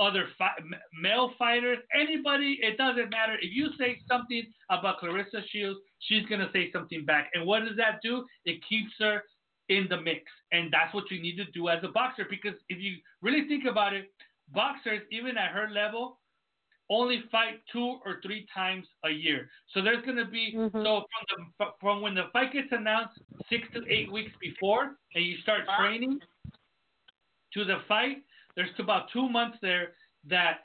other fi- male fighters anybody it doesn't matter. If you say something about Claressa Shields she's gonna say something back. And what does that do? It keeps her in the mix. And that's what you need to do as a boxer because if you really think about it, boxers, even at her level, only fight two or three times a year. So there's going to be Mhm. so from the from when the fight gets announced six to eight weeks before, and you start training to the fight. There's about two months there that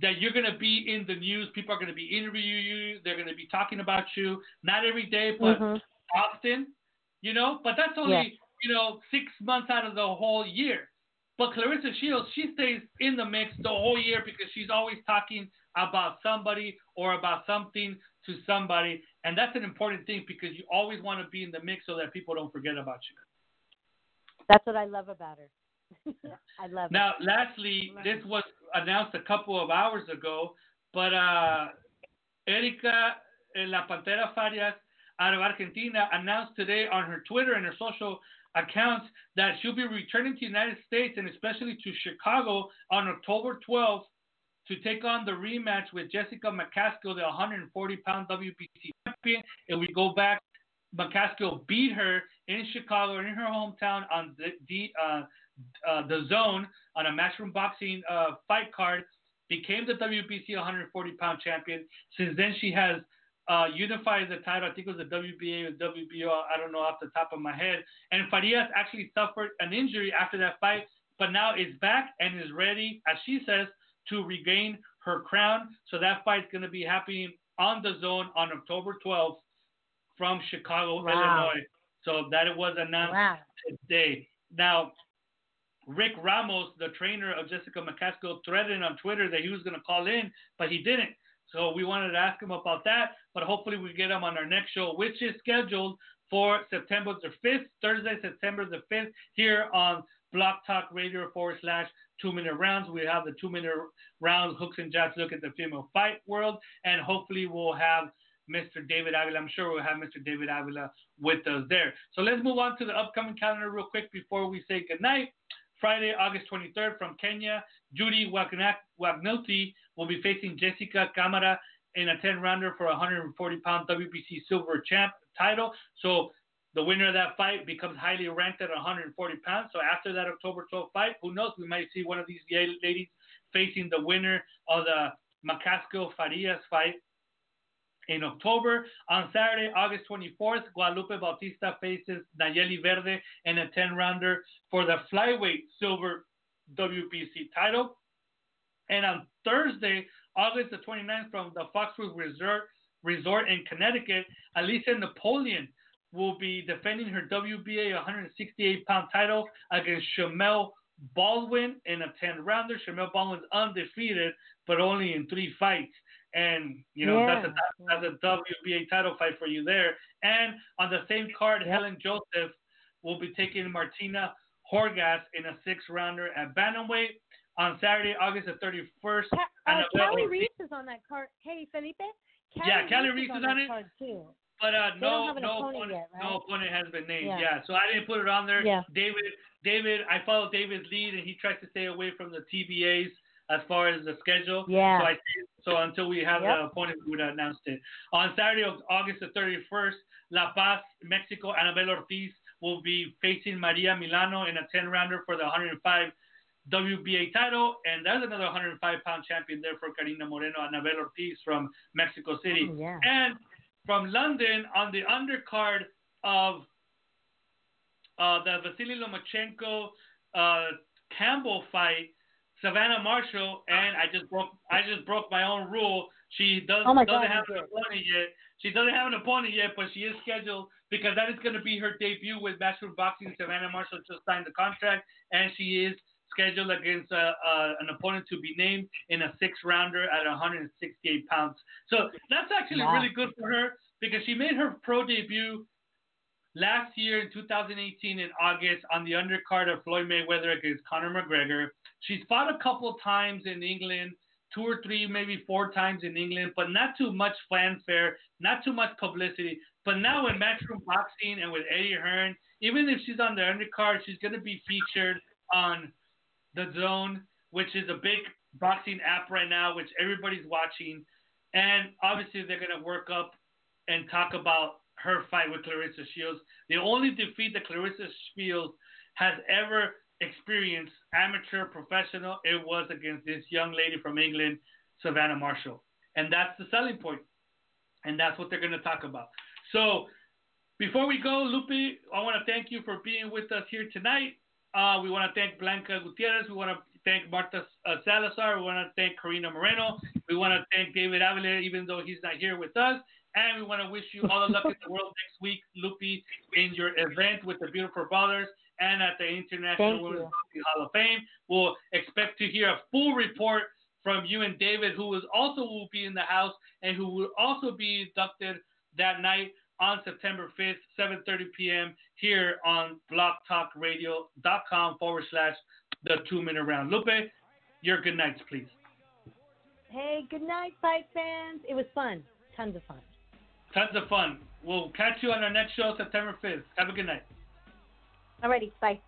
that you're going to be in the news. People are going to be interviewing you. They're going to be talking about you. Not every day, but Mhm. often, you know. But that's only Yeah. you know six months out of the whole year. But Claressa Shields, she stays in the mix the whole year because she's always talking about somebody or about something to somebody, and that's an important thing because you always want to be in the mix so that people don't forget about you. That's what I love about her. [laughs] I love Now, lastly, this was announced a couple of hours ago, but uh, Erica eh, La Pantera Farias out of Argentina announced today on her Twitter and her social accounts that she'll be returning to the United States and especially to Chicago on October 12th to take on the rematch with Jessica McCaskill, the 140 pound WBC champion. And we go back, McCaskill beat her in Chicago, in her hometown, on the, the uh, uh, the zone on a matchroom boxing uh, fight card, became the WBC 140 pound champion. Since then, she has uh, unified the title. I think it was the WBA or WBO. I don't know off the top of my head. And Farias actually suffered an injury after that fight, but now is back and is ready, as she says, to regain her crown. So that fight's going to be happening on the zone on October 12th from Chicago, Wow. Illinois. So that it was announced Wow. today. Now, Rick Ramos, the trainer of Jessica McCaskill, threatened on Twitter that he was going to call in, but he didn't. So we wanted to ask him about that, but hopefully we get him on our next show, which is scheduled for September the 5th, Thursday, September the 5th, here on Blog Talk Radio forward slash two minute rounds. We have the two minute rounds, hooks and jabs look at the female fight world, and hopefully we'll have Mr. David Avila. I'm sure we'll have Mr. David Avila with us there. So let's move on to the upcoming calendar real quick before we say goodnight. Friday, August 23rd from Kenya, Judy Waguthii will be facing Jessica Camara in a 10 rounder for a 140 pound WBC silver champ title. So the winner of that fight becomes highly ranked at 140 pounds. So after that October 12th fight, who knows? We might see one of these ladies facing the winner of the McCaskill Farias fight in October. On Saturday, August 24th, Guadalupe Bautista faces Nayeli Verde in a 10 rounder for the flyweight silver WBC title. And on Thursday, August the 29th, from the Foxwoods Resort, Resort in Connecticut, Alicia Napoleon will be defending her WBA 168 pound title against Schemelle Baldwin in a 10 rounder. Schemelle Baldwin's undefeated, but only in three fights. And, you know, that's, a, that's a WBA title fight for you there. And on the same card, Helen Joseph will be taking Martina Horgas in a six rounder at Bantamweight. On Saturday, August the 31st, Ca- uh, Annabelle Kali Reis is on that card. Hey, Felipe. Yeah, Kali Reis is that on it. Too. But uh, no, don't have an no opponent yet, right? no opponent has been named. Yeah. Yeah. so I didn't put it on there. Yeah. David, David, I follow David's lead, and he tries to stay away from the TBAs as far as the schedule. Yeah. So I so until we have the Yep. opponent, we would have announced it. On Saturday, August the 31st, La Paz, Mexico, Anabel Ortiz will be facing Maria Milano in a 10 rounder for the 105 WBA title, and there's another 105 pound champion there for Carina Moreno, Anabel Ortiz from Mexico City. Oh, yeah. And from London on the undercard of uh, the Vasily Lomachenko uh, Campbell fight, Savannah Marshall, and I just broke I just broke my own rule. She does, oh doesn't God, have an opponent yet. She doesn't have an opponent yet, but she is scheduled because that is going to be her debut with Matchroom Boxing. Savannah Marshall just signed the contract, and she is scheduled against uh, uh, an opponent to be named in a six rounder at 168 pounds. So that's actually Wow. really good for her because she made her pro debut last year in 2018 in August on the undercard of Floyd Mayweather against Conor McGregor. She's fought a couple times in England, two or three, maybe four times in England, but not too much fanfare, not too much publicity. But now in Matchroom Boxing and with Eddie Hearn, even if she's on the undercard, she's going to be featured on the Zone, which is a big boxing app right now, which everybody's watching. And obviously, they're going to work up and talk about her fight with Claressa Shields. The only defeat that Claressa Shields has ever experienced, amateur, professional, it was against this young lady from England, Savannah Marshall. And that's the selling point. And that's what they're going to talk about. So before we go, Lupi, I want to thank you for being with us here tonight. Uh, we want to thank Blanca Gutierrez. We want to thank Marta uh, Salazar. We want to thank Carina Moreno. We want to thank David Avila, even though he's not here with us. And we want to wish you all the luck in the world next week, Lupi, in your event with the Beautiful Brawlers and at the International Women's. Boxing Hall of Fame. We'll expect to hear a full report from you and David, who is also will be in the house and who will also be inducted that night on September 5th, 7:30 p.m. here on blogtalkradio.com forward slash the two minute round. Lupi, your good nights, please. Hey, good night, fight fans. It was fun. Tons of fun. Tons of fun. We'll catch you on our next show, September 5th. Have a good night. Alrighty, bye.